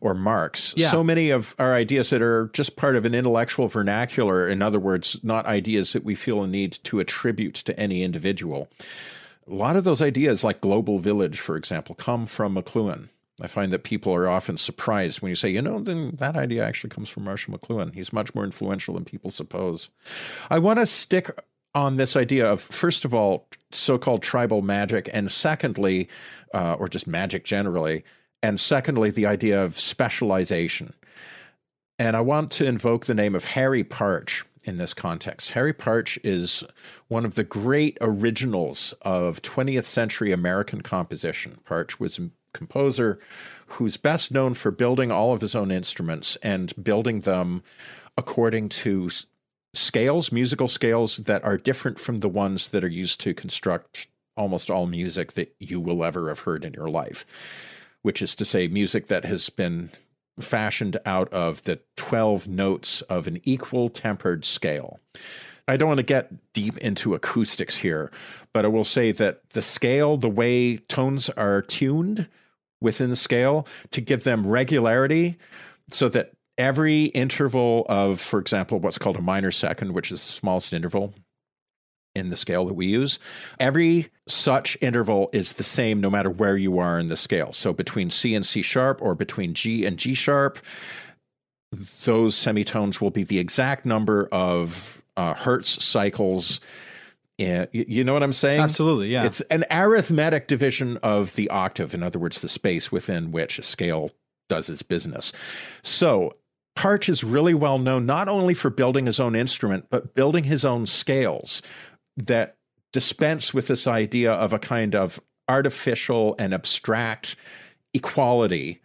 or Marx. Yeah. So many of our ideas that are just part of an intellectual vernacular, in other words, not ideas that we feel a need to attribute to any individual a lot of those ideas, like global village, for example, come from McLuhan. I find that people are often surprised when you say, you know, then that idea actually comes from Marshall McLuhan. He's much more influential than people suppose. I want to stick on this idea of, first of all, so called tribal magic, and secondly, uh, or just magic generally, and secondly, the idea of specialization. And I want to invoke the name of Harry Partch in this context. Harry Partch is one of the great originals of 20th century American composition. Partch was a composer who's best known for building all of his own instruments and building them according to scales, musical scales that are different from the ones that are used to construct almost all music that you will ever have heard in your life, which is to say, music that has been fashioned out of the 12 notes of an equal tempered scale. I don't want to get deep into acoustics here, but I will say that the scale, the way tones are tuned within the scale to give them regularity so that every interval of, for example, what's called a minor second, which is the smallest interval in the scale that we use, every such interval is the same no matter where you are in the scale. So between C and C sharp or between G and G sharp, those semitones will be the exact number of uh, hertz cycles. Uh, you know what I'm saying? Absolutely, yeah. It's an arithmetic division of the octave, in other words, the space within which a scale does its business. So Partch is really well known not only for building his own instrument, but building his own scales that dispense with this idea of a kind of artificial and abstract equality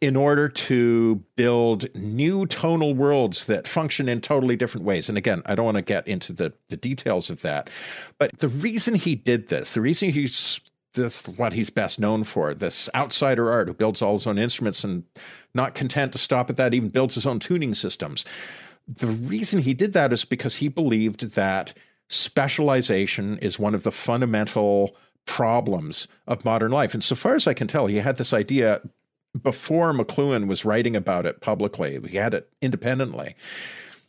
in order to build new tonal worlds that function in totally different ways. And again, I don't want to get into the, the details of that. But the reason he did this, the reason he's this what he's best known for this outsider art who builds all his own instruments and not content to stop at that even builds his own tuning systems the reason he did that is because he believed that specialization is one of the fundamental problems of modern life and so far as i can tell he had this idea before mcluhan was writing about it publicly he had it independently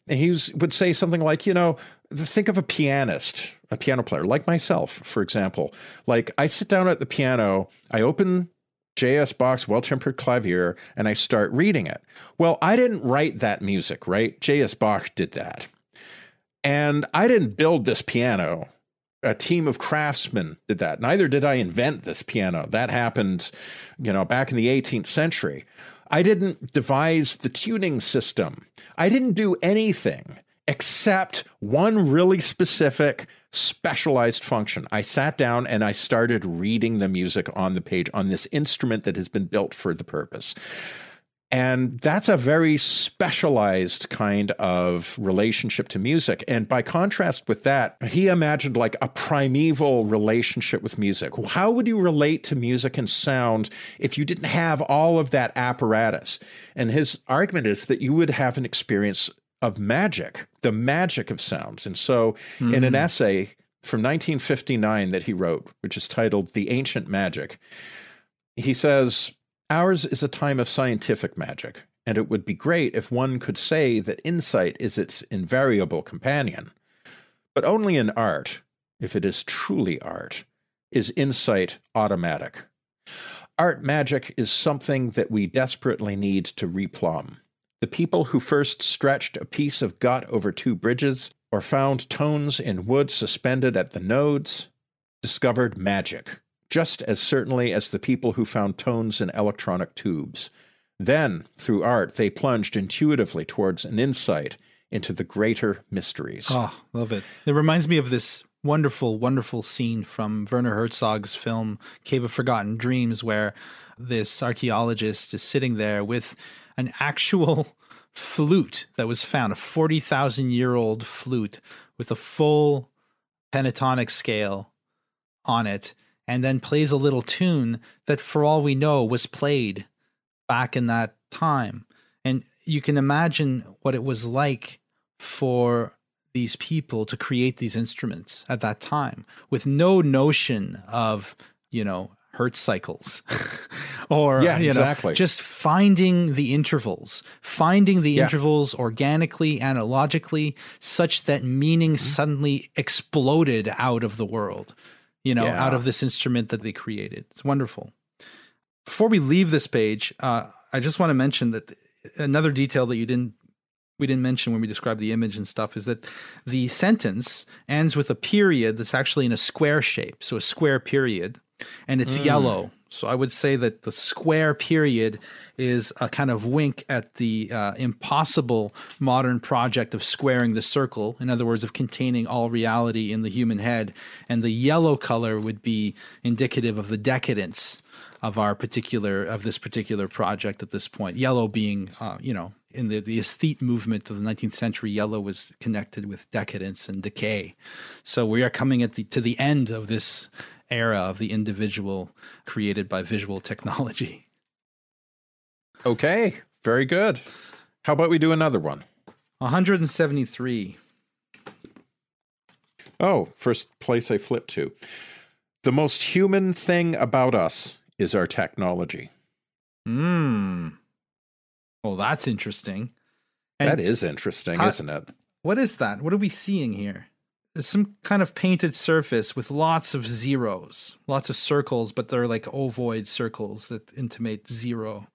and he was, would say something like you know think of a pianist, a piano player like myself, for example. Like I sit down at the piano, I open J.S. Bach's Well Tempered Clavier, and I start reading it. Well, I didn't write that music, right? J.S. Bach did that. And I didn't build this piano. A team of craftsmen did that. Neither did I invent this piano. That happened, you know, back in the 18th century. I didn't devise the tuning system. I didn't do anything except one really specific specialized function. I sat down and I started reading the music on the page on this instrument that has been built for the purpose. And that's a very specialized kind of relationship to music. And by contrast with that, he imagined like a primeval relationship with music. How would you relate to music and sound if you didn't have all of that apparatus? And his argument is that you would have an experience of magic, the magic of sounds. And so, mm-hmm. in an hmm. essay from 1959 that he wrote, which is titled The Ancient Magic, he says, Ours is a time of scientific magic, and it would be great if one could say that insight is its invariable companion. But only in art, if it is truly art, is insight automatic. Art magic is something that we desperately need to replumb. The people who first stretched a piece of gut over two bridges or found tones in wood suspended at the nodes discovered magic, just as certainly as the people who found tones in electronic tubes. Then, through art, they plunged intuitively towards an insight into the greater mysteries. Oh, love it. It reminds me of this wonderful, wonderful scene from Werner Herzog's film Cave of Forgotten Dreams, where this archaeologist is sitting there with an actual flute that was found, a 40,000 year old flute with a full pentatonic scale on it, and then plays a little tune that, for all we know, was played back in that time. And you can imagine what it was like for these people to create these instruments at that time with no notion of, you know, hertz cycles or yeah, you exactly. know just finding the intervals finding the yeah. intervals organically analogically such that meaning mm-hmm. suddenly exploded out of the world you know yeah. out of this instrument that they created it's wonderful before we leave this page uh, i just want to mention that another detail that you didn't we didn't mention when we described the image and stuff is that the sentence ends with a period that's actually in a square shape, so a square period, and it's mm. yellow. So I would say that the square period is a kind of wink at the uh, impossible modern project of squaring the circle. In other words, of containing all reality in the human head. And the yellow color would be indicative of the decadence of our particular of this particular project at this point. Yellow being, uh, you know, in the, the aesthete movement of the 19th century, yellow was connected with decadence and decay. So we are coming at the to the end of this era of the individual created by visual technology. Okay, very good. How about we do another one? 173. Oh, first place I flip to. The most human thing about us is our technology. Hmm. Well, that's interesting. And that is interesting, how, isn't it? What is that? What are we seeing here? There's some kind of painted surface with lots of zeros, lots of circles, but they're like ovoid circles that intimate zero.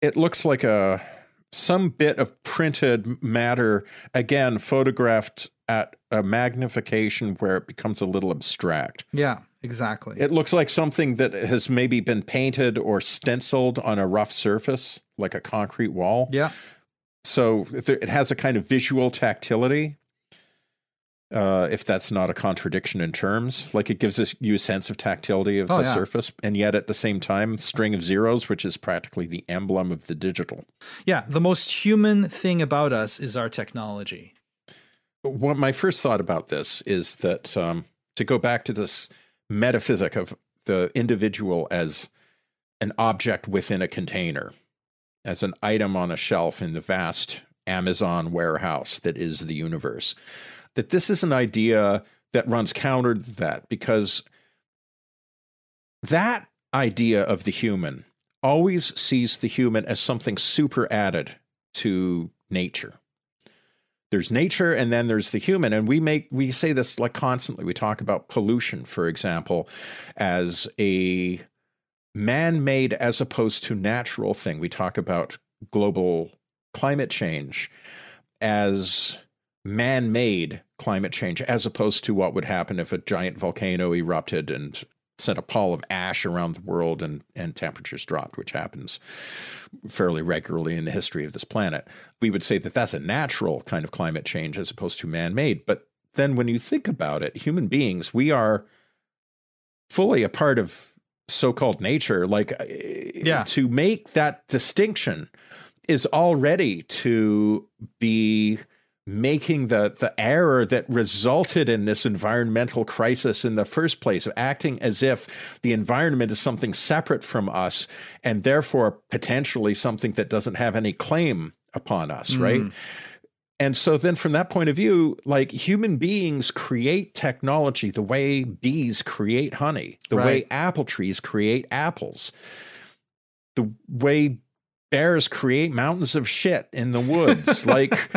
It looks like a some bit of printed matter again photographed at a magnification where it becomes a little abstract. Yeah, exactly. It looks like something that has maybe been painted or stenciled on a rough surface, like a concrete wall. Yeah. So it has a kind of visual tactility. Uh, if that's not a contradiction in terms, like it gives us you a sense of tactility of oh, the yeah. surface, and yet at the same time, string of zeros, which is practically the emblem of the digital. Yeah, the most human thing about us is our technology what my first thought about this is that um, to go back to this metaphysic of the individual as an object within a container, as an item on a shelf in the vast Amazon warehouse that is the universe, that this is an idea that runs counter to that because that idea of the human always sees the human as something super added to nature. There's nature and then there's the human and we make we say this like constantly. We talk about pollution for example as a man-made as opposed to natural thing. We talk about global climate change as man-made climate change as opposed to what would happen if a giant volcano erupted and sent a pall of ash around the world and, and temperatures dropped, which happens fairly regularly in the history of this planet. We would say that that's a natural kind of climate change as opposed to man made. But then when you think about it, human beings, we are fully a part of so called nature. Like, uh, yeah. to make that distinction is already to be making the the error that resulted in this environmental crisis in the first place of acting as if the environment is something separate from us and therefore potentially something that doesn't have any claim upon us mm. right and so then from that point of view like human beings create technology the way bees create honey the right. way apple trees create apples the way bears create mountains of shit in the woods like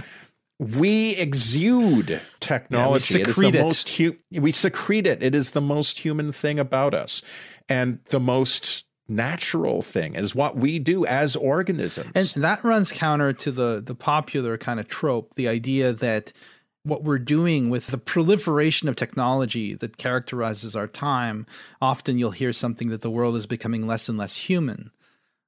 we exude technology. Yeah, we secrete it. Is the Most hu- we secrete it. It is the most human thing about us, and the most natural thing is what we do as organisms. And that runs counter to the the popular kind of trope, the idea that what we're doing with the proliferation of technology that characterizes our time, often you'll hear something that the world is becoming less and less human.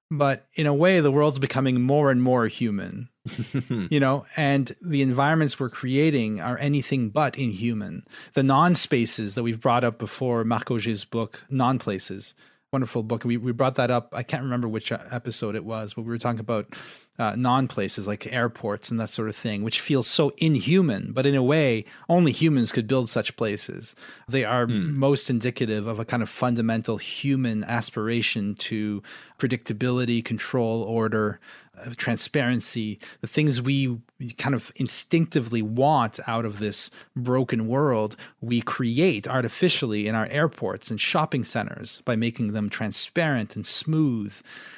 But in a way, the world's becoming more and more human you know, and the environments we're creating are anything but inhuman. The non spaces that we've brought up before, Marc Augé's book, Non Places, wonderful book. We, we brought that up. I can't remember which episode it was, but we were talking about uh, non places like airports and that sort of thing, which feels so inhuman. But in a way, only humans could build such places. They are mm. most indicative of a kind of fundamental human aspiration to predictability, control, order, Uh, transparency, the things we kind of instinctively want out of this broken world, we create artificially in our airports and shopping centers by making them transparent and smooth.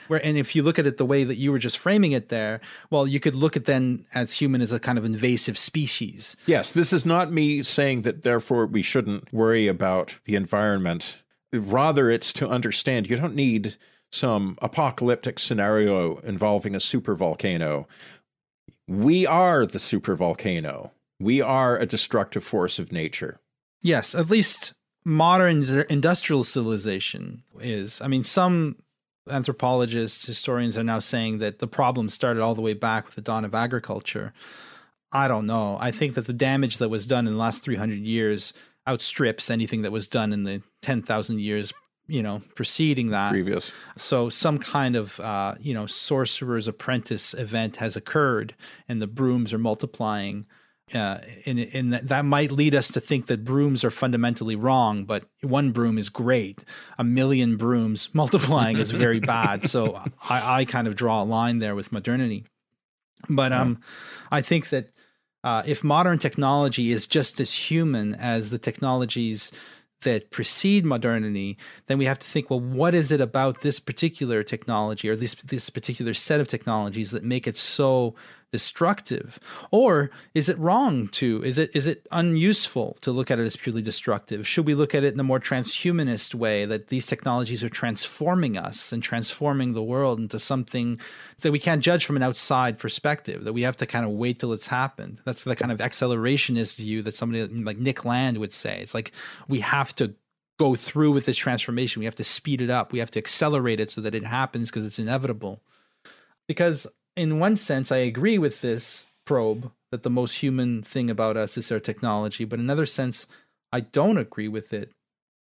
Where, and if you look at it the way that you were just framing it there, well, you could look at then as human as a kind of invasive species. Yes, this is not me saying that therefore we shouldn't worry about the environment. Rather, it's to understand you don't need some apocalyptic scenario involving a supervolcano. we are the supervolcano. We are a destructive force of nature. Yes, at least modern industrial civilization is. I mean, some anthropologists, historians are now saying that the problem started all the way back with the dawn of agriculture. I don't know. I think that the damage that was done in the last 300 years outstrips anything that was done in the 10,000 years you know preceding that previous so some kind of uh, you know sorcerer's apprentice event has occurred and the brooms are multiplying uh, and, and that, that might lead us to think that brooms are fundamentally wrong, but one broom is great. A million brooms multiplying is very bad. So I, I kind of draw a line there with modernity. But um, I think that uh, if modern technology is just as human as the technologies that precede modernity, then we have to think, well, what is it about this particular technology or this this particular set of technologies that make it so destructive? Or is it wrong to is it is it unuseful to look at it as purely destructive? Should we look at it in a more transhumanist way that these technologies are transforming us and transforming the world into something that we can't judge from an outside perspective that we have to kind of wait till it's happened? That's the kind of accelerationist view that somebody like Nick Land would say. It's like we have to go through with this transformation. We have to speed it up. We have to accelerate it so that it happens because it's inevitable. Because in one sense, I agree with this probe that the most human thing about us is our technology, but in another sense, I don't agree with it.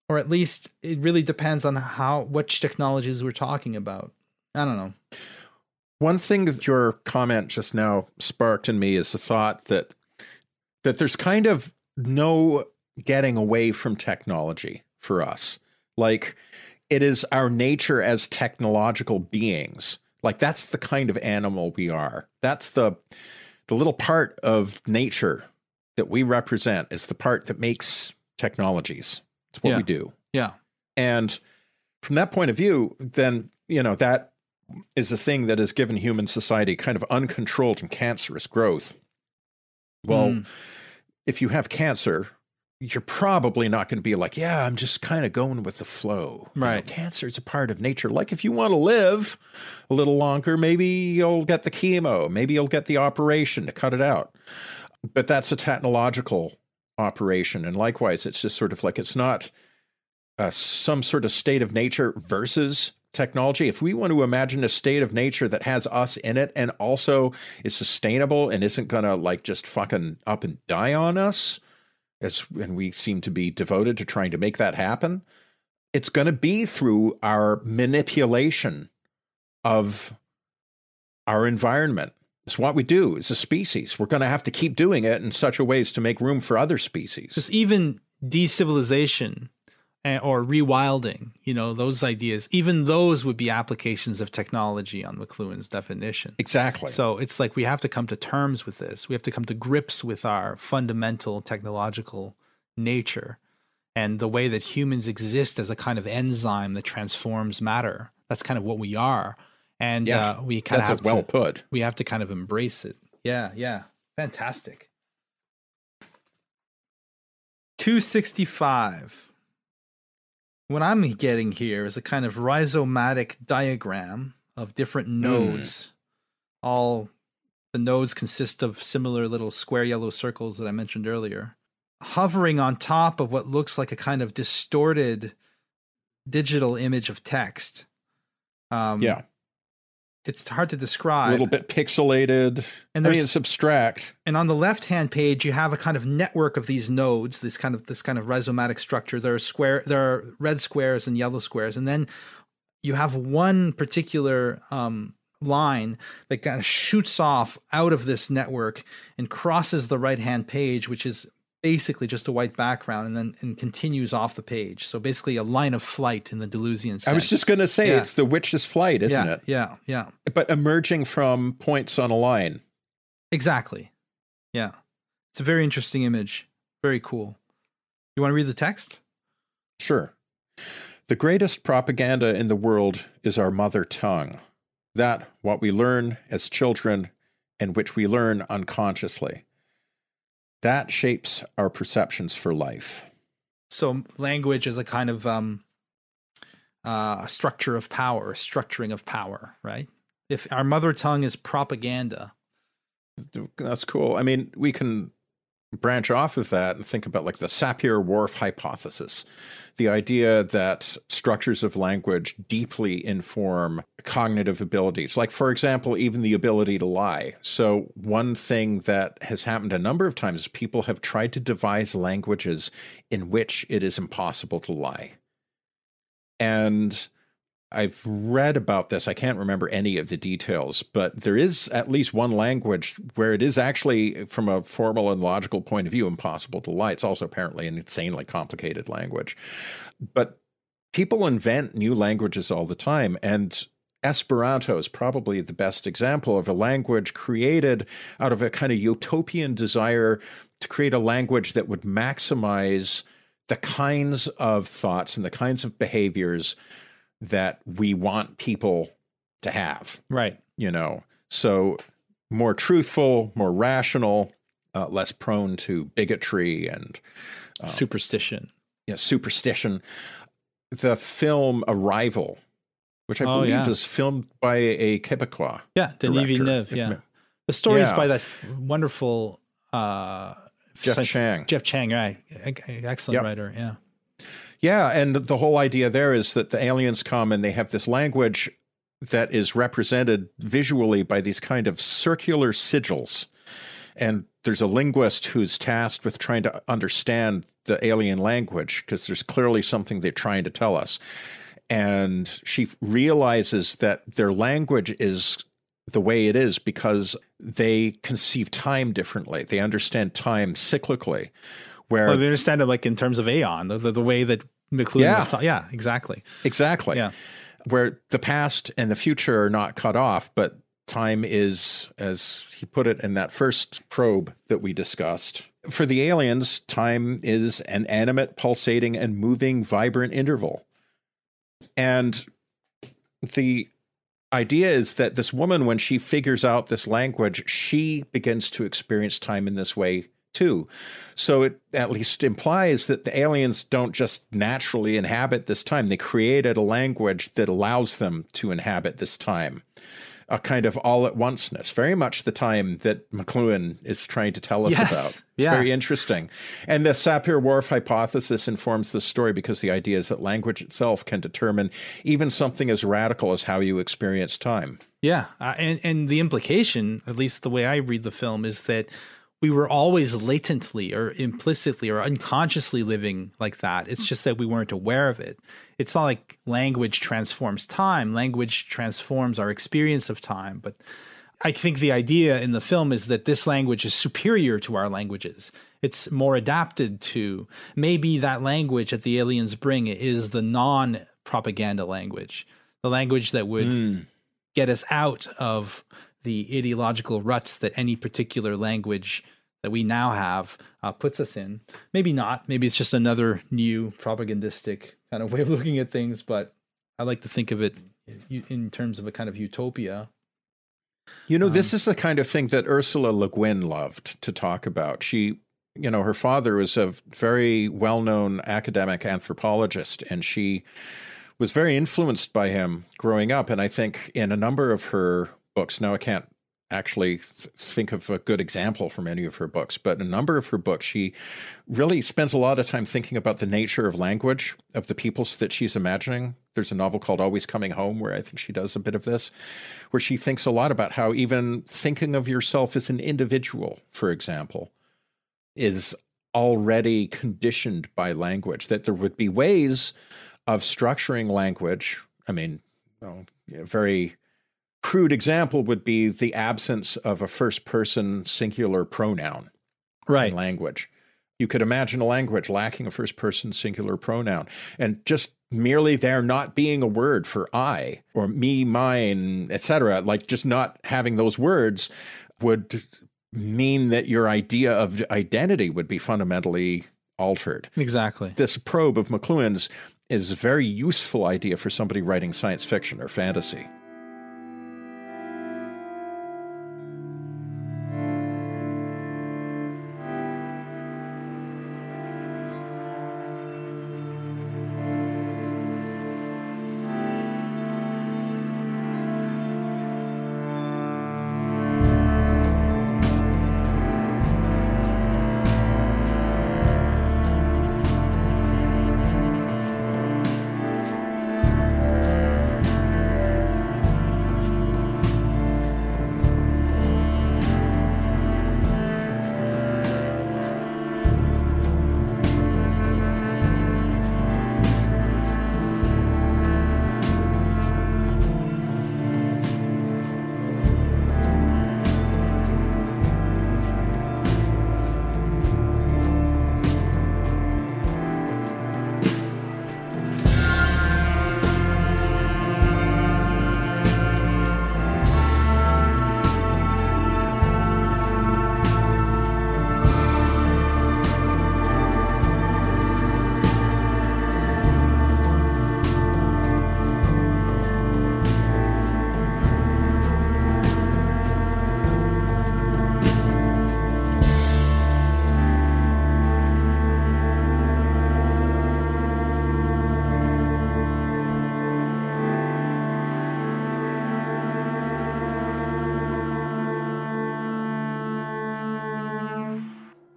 Or at least it really depends on how which technologies we're talking about. I don't know. One thing that your comment just now sparked in me is the thought that that there's kind of no getting away from technology for us. Like it is our nature as technological beings like that's the kind of animal we are. That's the the little part of nature that we represent is the part that makes technologies. It's what yeah. we do. Yeah. And from that point of view, then, you know, that is a thing that has given human society kind of uncontrolled and cancerous growth. Well, mm. if you have cancer, you're probably not going to be like, yeah, I'm just kind of going with the flow. Right. You know, cancer is a part of nature. Like if you want to live a little longer, maybe you'll get the chemo, maybe you'll get the operation to cut it out. But that's a technological operation. And likewise, it's just sort of like it's not uh, some sort of state of nature versus technology. If we want to imagine a state of nature that has us in it and also is sustainable and isn't going to like just fucking up and die on us as and we seem to be devoted to trying to make that happen, it's going to be through our manipulation of our environment. It's what we do as a species. We're going to have to keep doing it in such a ways to make room for other species. Just even decivilization or rewilding, you know, those ideas, even those would be applications of technology on McLuhan's definition. Exactly. So it's like we have to come to terms with this. We have to come to grips with our fundamental technological nature and the way that humans exist as a kind of enzyme that transforms matter. That's kind of what we are. And yeah, uh, we kind of have well to, put. We have to kind of embrace it. Yeah, yeah. Fantastic. 265 what I'm getting here is a kind of rhizomatic diagram of different hmm. nodes. Mm. All the nodes consist of similar little square yellow circles that I mentioned earlier, hovering on top of what looks like a kind of distorted digital image of text. Um, yeah it's hard to describe. A little bit pixelated. And I mean, it's abstract. And on the left hand page, you have a kind of network of these nodes. This kind of this kind of rhizomatic structure. There are square. There are red squares and yellow squares, and then you have one particular um, line that kind of shoots off out of this network and crosses the right hand page, which is basically just a white background and then and continues off the page. So basically a line of flight in the Deleuzian sense. I was just going to say yeah. it's the witch's flight, isn't yeah, it? Yeah, yeah. But emerging from points on a line. Exactly. Yeah. It's a very interesting image. Very cool. You want to read the text? Sure. The greatest propaganda in the world is our mother tongue. That what we learn as children and which we learn unconsciously that shapes our perceptions for life. So language is a kind of um, uh, a structure of power, structuring of power, right? If our mother tongue is propaganda, That's cool. I mean, we can branch off of that and think about like the Sapir-Whorf hypothesis, the idea that structures of language deeply inform cognitive abilities. Like, for example, even the ability to lie. So, one thing that has happened a number of times, people have tried to devise languages in which it is impossible to lie. And I've read about this. I can't remember any of the details, but there is at least one language where it is actually, from a formal and logical point of view, impossible to lie. It's also apparently an insanely complicated language. But people invent new languages all the time. And Esperanto is probably the best example of a language created out of a kind of utopian desire to create a language that would maximize the kinds of thoughts and the kinds of behaviors that we want people to have. Right. You know, so more truthful, more rational, uh, less prone to bigotry and uh, superstition. Yeah, superstition. The film Arrival, which I oh, believe yeah. is filmed by a Quebecois. Yeah, Denis Villeneuve. Yeah. the story is yeah. by that wonderful uh, Jeff Chang. Jeff Chang, right. Excellent yep. writer. Yeah. Yeah, and the whole idea there is that the aliens come and they have this language that is represented visually by these kind of circular sigils. And there's a linguist who's tasked with trying to understand the alien language because there's clearly something they're trying to tell us. And she realizes that their language is the way it is because they conceive time differently. They understand time cyclically, where well, they understand it like in terms of aeon, the, the, the way that McLuhan yeah. ta- yeah, exactly. Exactly. Yeah. Where the past and the future are not cut off, but time is, as he put it in that first probe that we discussed. For the aliens, time is an animate, pulsating, and moving, vibrant interval. And the idea is that this woman, when she figures out this language, she begins to experience time in this way too. So it at least implies that the aliens don't just naturally inhabit this time. They created a language that allows them to inhabit this time. A kind of all at onceness, very much the time that McLuhan is trying to tell us yes. about. It's yeah. very interesting. And the Sapir Whorf hypothesis informs the story because the idea is that language itself can determine even something as radical as how you experience time. Yeah. Uh, and, and the implication, at least the way I read the film, is that we were always latently or implicitly or unconsciously living like that. It's just that we weren't aware of it. It's not like language transforms time, language transforms our experience of time. But I think the idea in the film is that this language is superior to our languages. It's more adapted to. Maybe that language that the aliens bring is the non propaganda language, the language that would mm. get us out of the ideological ruts that any particular language that we now have uh, puts us in. Maybe not. Maybe it's just another new propagandistic kind of way of looking at things. But I like to think of it in terms of a kind of utopia. You know, um, this is the kind of thing that Ursula Le Guin loved to talk about. She, you know, her father was a very well known academic anthropologist, and she was very influenced by him growing up. And I think in a number of her books. Now, I can't actually th- think of a good example from any of her books, but a number of her books, she really spends a lot of time thinking about the nature of language of the peoples that she's imagining. There's a novel called Always Coming Home where I think she does a bit of this, where she thinks a lot about how even thinking of yourself as an individual, for example, is already conditioned by language, that there would be ways of structuring language. I mean, well, very crude example would be the absence of a first person singular pronoun right. in language. You could imagine a language lacking a first person singular pronoun and just merely there not being a word for I or me, mine, etc. Like just not having those words would mean that your idea of identity would be fundamentally altered. Exactly. This probe of McLuhan's is a very useful idea for somebody writing science fiction or fantasy.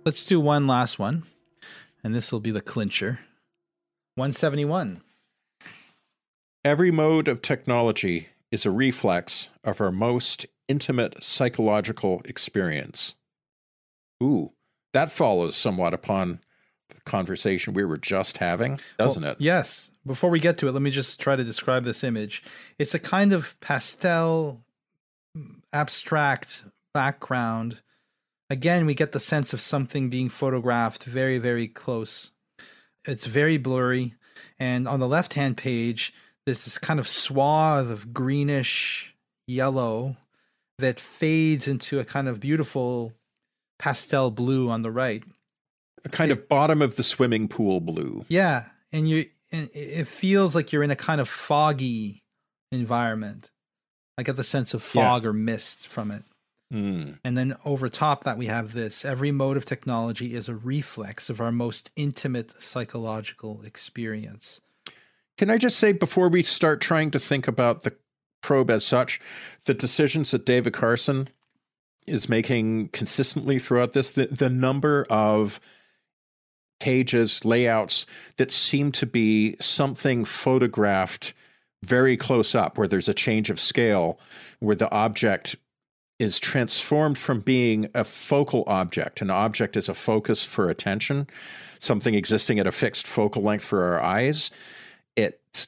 Let's do one last one, and this will be the clincher. 171. Every mode of technology is a reflex of our most intimate psychological experience. Ooh, that follows somewhat upon the conversation we were just having, doesn't Well, it? Yes. Before we get to it, let me just try to describe this image. It's a kind of pastel, abstract background. Again, we get the sense of something being photographed very, very close. It's very blurry. And on the left hand page, there's this kind of swath of greenish yellow that fades into a kind of beautiful pastel blue on the right. A kind of bottom of the swimming pool blue. Yeah, and you and it feels like you're in a kind of foggy environment. I get the sense of Yeah. fog or mist from it. Hmm. And then over top that we have this every mode of technology is a reflex of our most intimate psychological experience. Can I just say before we start trying to think about the probe as such, the decisions that David Carson is making consistently throughout this, the, the number of pages, layouts that seem to be something photographed very close up, where there's a change of scale, where the object is transformed from being a focal object. An object is a focus for attention, something existing at a fixed focal length for our eyes. It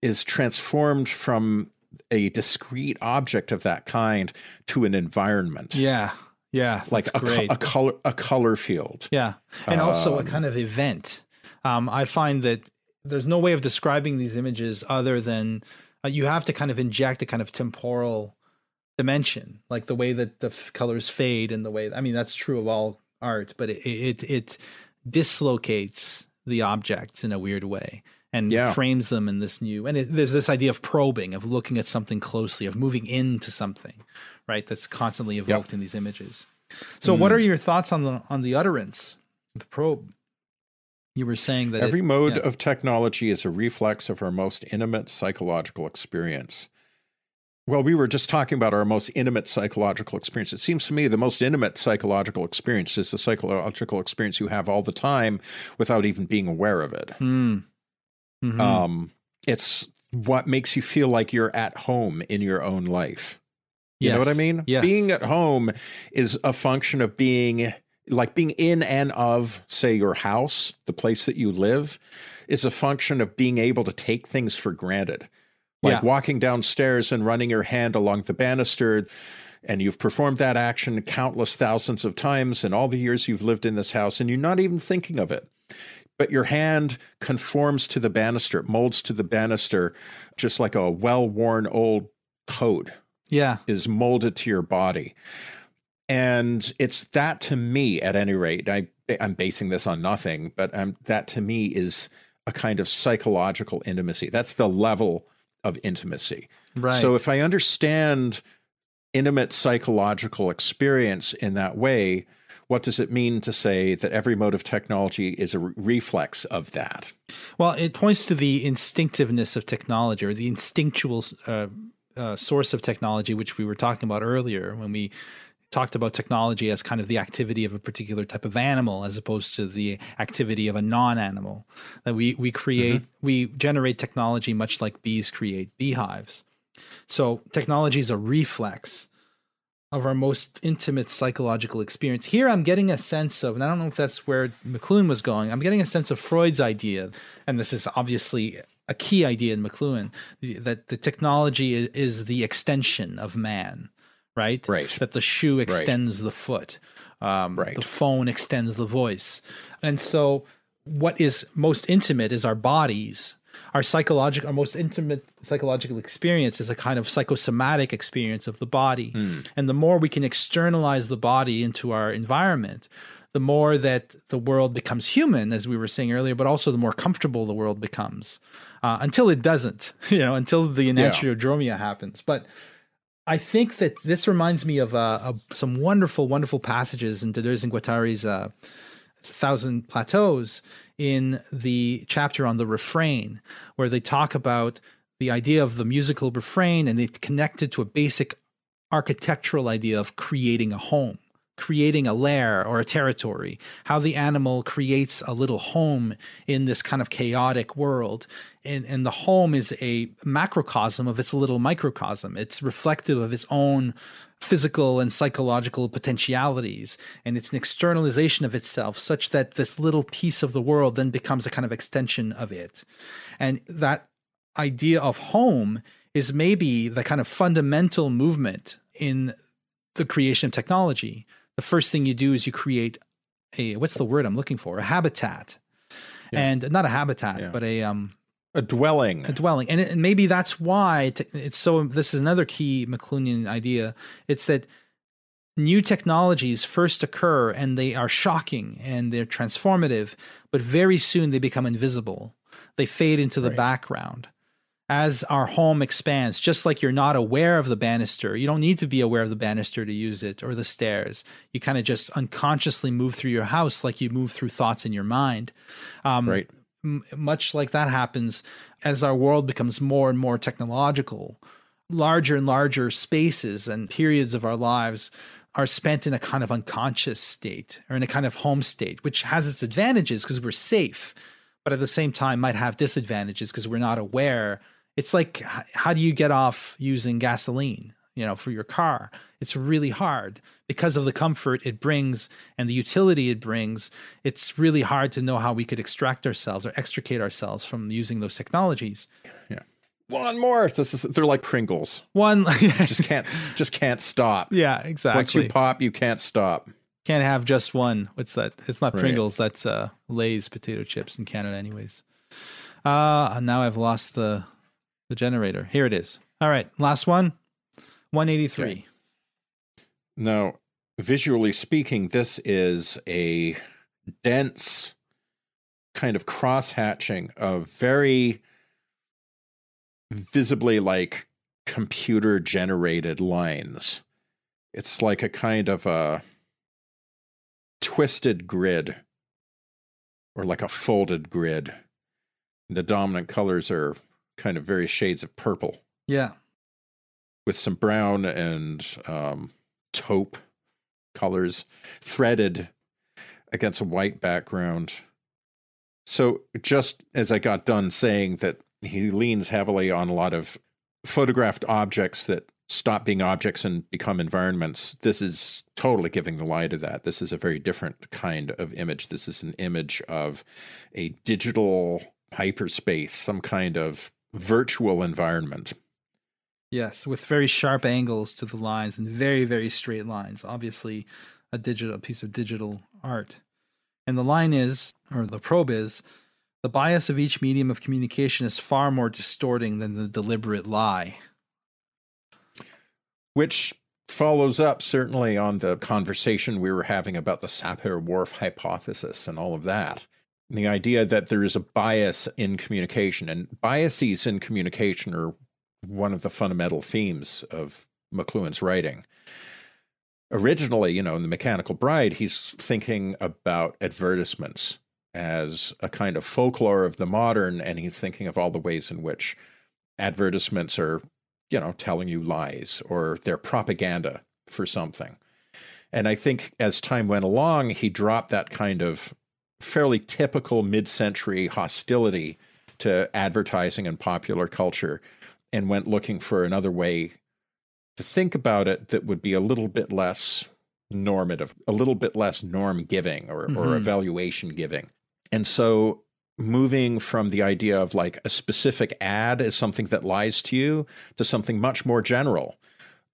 is transformed from a discrete object of that kind to an environment, Yeah. Yeah. like a, co- a color a color field. Yeah. And also a Um, kind of event. Um, I find that there's no way of describing these images other than uh, you have to kind of inject a kind of temporal dimension, like the way that the f- colors fade and the way, I mean, that's true of all art, but it, it, it dislocates the objects in a weird way and Yeah. frames them in this new, and it, there's this idea of probing, of looking at something closely, of moving into something, right? That's constantly evoked in these images. So, Hmm. what are your thoughts on the on the utterance, the probe? You were saying that Every it- mode yeah. of technology is a reflex of our most intimate psychological experience. Well, we were just talking about our most intimate psychological experience. It seems to me the most intimate psychological experience is the psychological experience you have all the time without even being aware of it. Hmm. Mhm. Um, it's what makes you feel like you're at home in your own life. You know what I mean? Yes. Being at home is a function of being like being in and of, say, your house, the place that you live, is a function of being able to take things for granted. Like Yeah. walking downstairs and running your hand along the banister. And you've performed that action countless thousands of times in all the years you've lived in this house, and you're not even thinking of it but your hand conforms to the banister, it molds to the banister, just like a well worn old coat yeah. is molded to your body. And it's that to me, at any rate, I, I'm basing this on nothing, but um, that to me is a kind of psychological intimacy. That's the level of intimacy. Right. So if I understand intimate psychological experience in that way, what does it mean to say that every mode of technology is a re- reflex of that? Well, it points to the instinctiveness of technology or the instinctual uh, uh, source of technology, which we were talking about earlier when we talked about technology as kind of the activity of a particular type of animal as opposed to the activity of a non-animal. That we we create mm-hmm. we generate technology much like bees create beehives. So technology is a reflex of our most intimate psychological experience. Here, I'm getting a sense of, and I don't know if that's where McLuhan was going, I'm getting a sense of Freud's idea, and this is obviously a key idea in McLuhan, that the technology is the extension of man, right? Right. That the shoe extends the foot, um, Right. the phone extends the voice. And so, what is most intimate is our bodies our psychological our most intimate psychological experience is a kind of psychosomatic experience of the body and the more we can externalize the body into our environment the more that the world becomes human as we were saying earlier but also the more comfortable the world becomes uh, until it doesn't you know until the enantiodromia happens but I think that this reminds me of, uh, some wonderful, wonderful passages in Deleuze and Guattari's uh, Thousand Plateaus in the chapter on the refrain, where they talk about the idea of the musical refrain and it's connected to a basic architectural idea of creating a home, creating a lair or a territory, how the animal creates a little home in this kind of chaotic world. And, and the home is a macrocosm of its little microcosm. It's reflective of its own physical and psychological potentialities. And it's an externalization of itself such that this little piece of the world then becomes a kind of extension of it. And that idea of home is maybe the kind of fundamental movement in the creation of technology. The first thing you do is you create a what's the word I'm looking for? A habitat. Yeah. And not a habitat, yeah. but a um a dwelling. A dwelling. And, it, and maybe that's why it's so this is another key McLuhanian idea. It's that new technologies first occur and they are shocking and they're transformative, but very soon they become invisible. They fade into the right. background as our home expands, just like you're not aware of the banister, you don't need to be aware of the banister to use it or the stairs. You kind of just unconsciously move through your house like you move through thoughts in your mind. Um, right. M- much like that happens as our world becomes more and more technological, larger and larger spaces and periods of our lives are spent in a kind of unconscious state or in a kind of home state, which has its advantages because we're safe, but at the same time might have disadvantages because we're not aware it's like how do you get off using gasoline you know for your car? It's really hard. Because of the comfort it brings and the utility it brings it's really hard to know how we could extract ourselves or extricate ourselves from using those technologies. Yeah. One more. This is, they're like pringles. One just can't just can't stop. Yeah exactly. Once you pop you can't stop. Can't have just one. What's that it's not pringles. Right. that's uh lay's potato chips in canada anyways. Uh now i've lost the the generator. Here it is. All right, last one. 183. Okay. Now, visually speaking, this is a dense kind of cross hatching of very visibly like computer generated lines. It's like a kind of a twisted grid or like a folded grid. The dominant colors are kind of various shades of purple. Yeah. With some brown and um, taupe colors threaded against a white background. So, just as I got done saying that he leans heavily on a lot of photographed objects that stop being objects and become environments, this is totally giving the lie to that. This is a very different kind of image. This is an image of a digital hyperspace, some kind of virtual environment. Yes, with very sharp angles to the lines and very, very straight lines. Obviously, a digital a piece of digital art. And the line is, or the probe is, the bias of each medium of communication is far more distorting than the deliberate lie. Which follows up certainly on the conversation we were having about the Sapir-Whorf hypothesis and all of that the idea that there is a bias in communication and biases in communication are one of the fundamental themes of McLuhan's writing. Originally, you know, in The Mechanical Bride, he's thinking about advertisements as a kind of folklore of the modern, and he's thinking of all the ways in which advertisements are, you know, telling you lies or they're propaganda for something. And I think as time went along, he dropped that kind of fairly typical mid century hostility to advertising and popular culture and went looking for another way to think about it that would be a little bit less normative, a little bit less norm giving or, mm-hmm. or evaluation giving. And so moving from the idea of like a specific ad as something that lies to you to something much more general,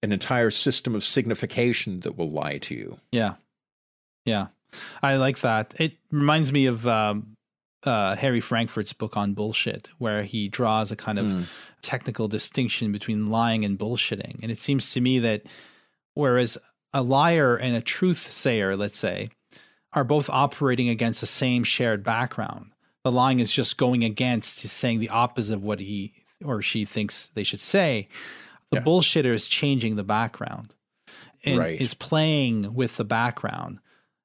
an entire system of signification that will lie to you. Yeah. Yeah. I like that. It reminds me of um, uh, Harry Frankfurt's book on bullshit, where he draws a kind of mm. technical distinction between lying and bullshitting. And it seems to me that whereas a liar and a truth sayer, let's say, are both operating against the same shared background, the lying is just going against, is saying the opposite of what he or she thinks they should say. The yeah. bullshitter is changing the background and right. is playing with the background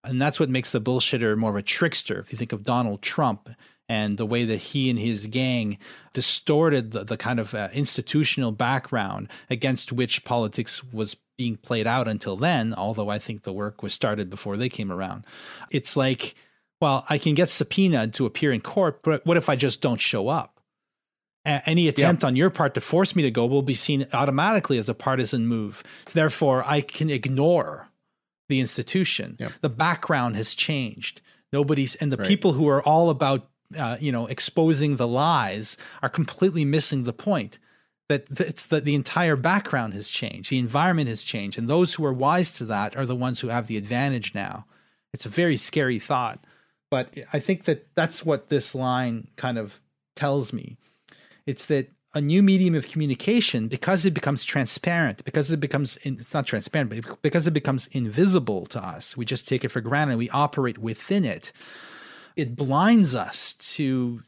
and that's what makes the bullshitter more of a trickster. If you think of Donald Trump and the way that he and his gang distorted the, the kind of uh, institutional background against which politics was being played out until then, although I think the work was started before they came around. It's like, well, I can get subpoenaed to appear in court, but what if I just don't show up? any attempt on your part to force me to go will be seen automatically as a partisan move. So therefore, I can ignore the institution. Yeah. The background has changed. Nobody's and the right. people who are all about uh, you know exposing the lies are completely missing the point that it's that the entire background has changed, the environment has changed, and those who are wise to that are the ones who have the advantage now. It's a very scary thought, but I think that that's what this line kind of tells me it's that a new medium of communication, because it becomes transparent, because it becomes, in, it's not transparent, but because it becomes invisible to us, we just take it for granted, we operate within it, it blinds us to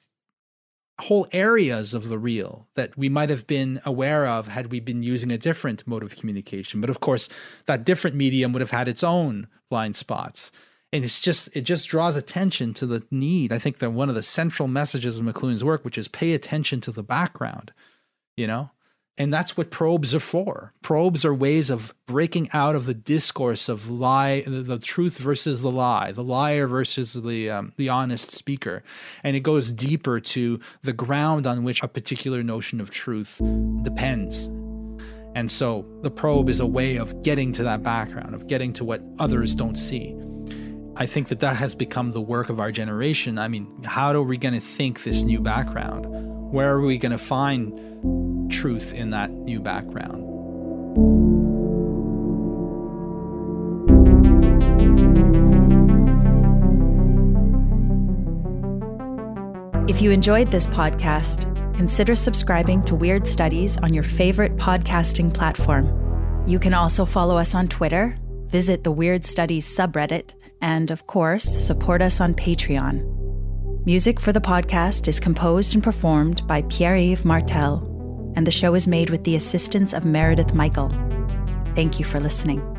whole areas of the real that we might have been aware of had we been using a different mode of communication. But of course, that different medium would have had its own blind spots and it's just it just draws attention to the need. I think that one of the central messages of mcluhan's work which is pay attention to the background you know? And that's what probes are for. Probes are ways of breaking out of the discourse of lie the, the truth versus the lie the liar versus the um, the honest speaker. And it goes deeper to the ground on which a particular notion of truth depends. And so the probe is a way of getting to that background of getting to what others don't see I think that that has become the work of our generation. I mean, how are we going to think this new background? Where are we going to find truth in that new background? If you enjoyed this podcast, consider subscribing to Weird Studies on your favorite podcasting platform. You can also follow us on Twitter, visit the Weird Studies subreddit, and, of course, support us on Patreon. Music for the podcast is composed and performed by Pierre Yves Martel, and the show is made with the assistance of Meredith Michael. Thank you for listening.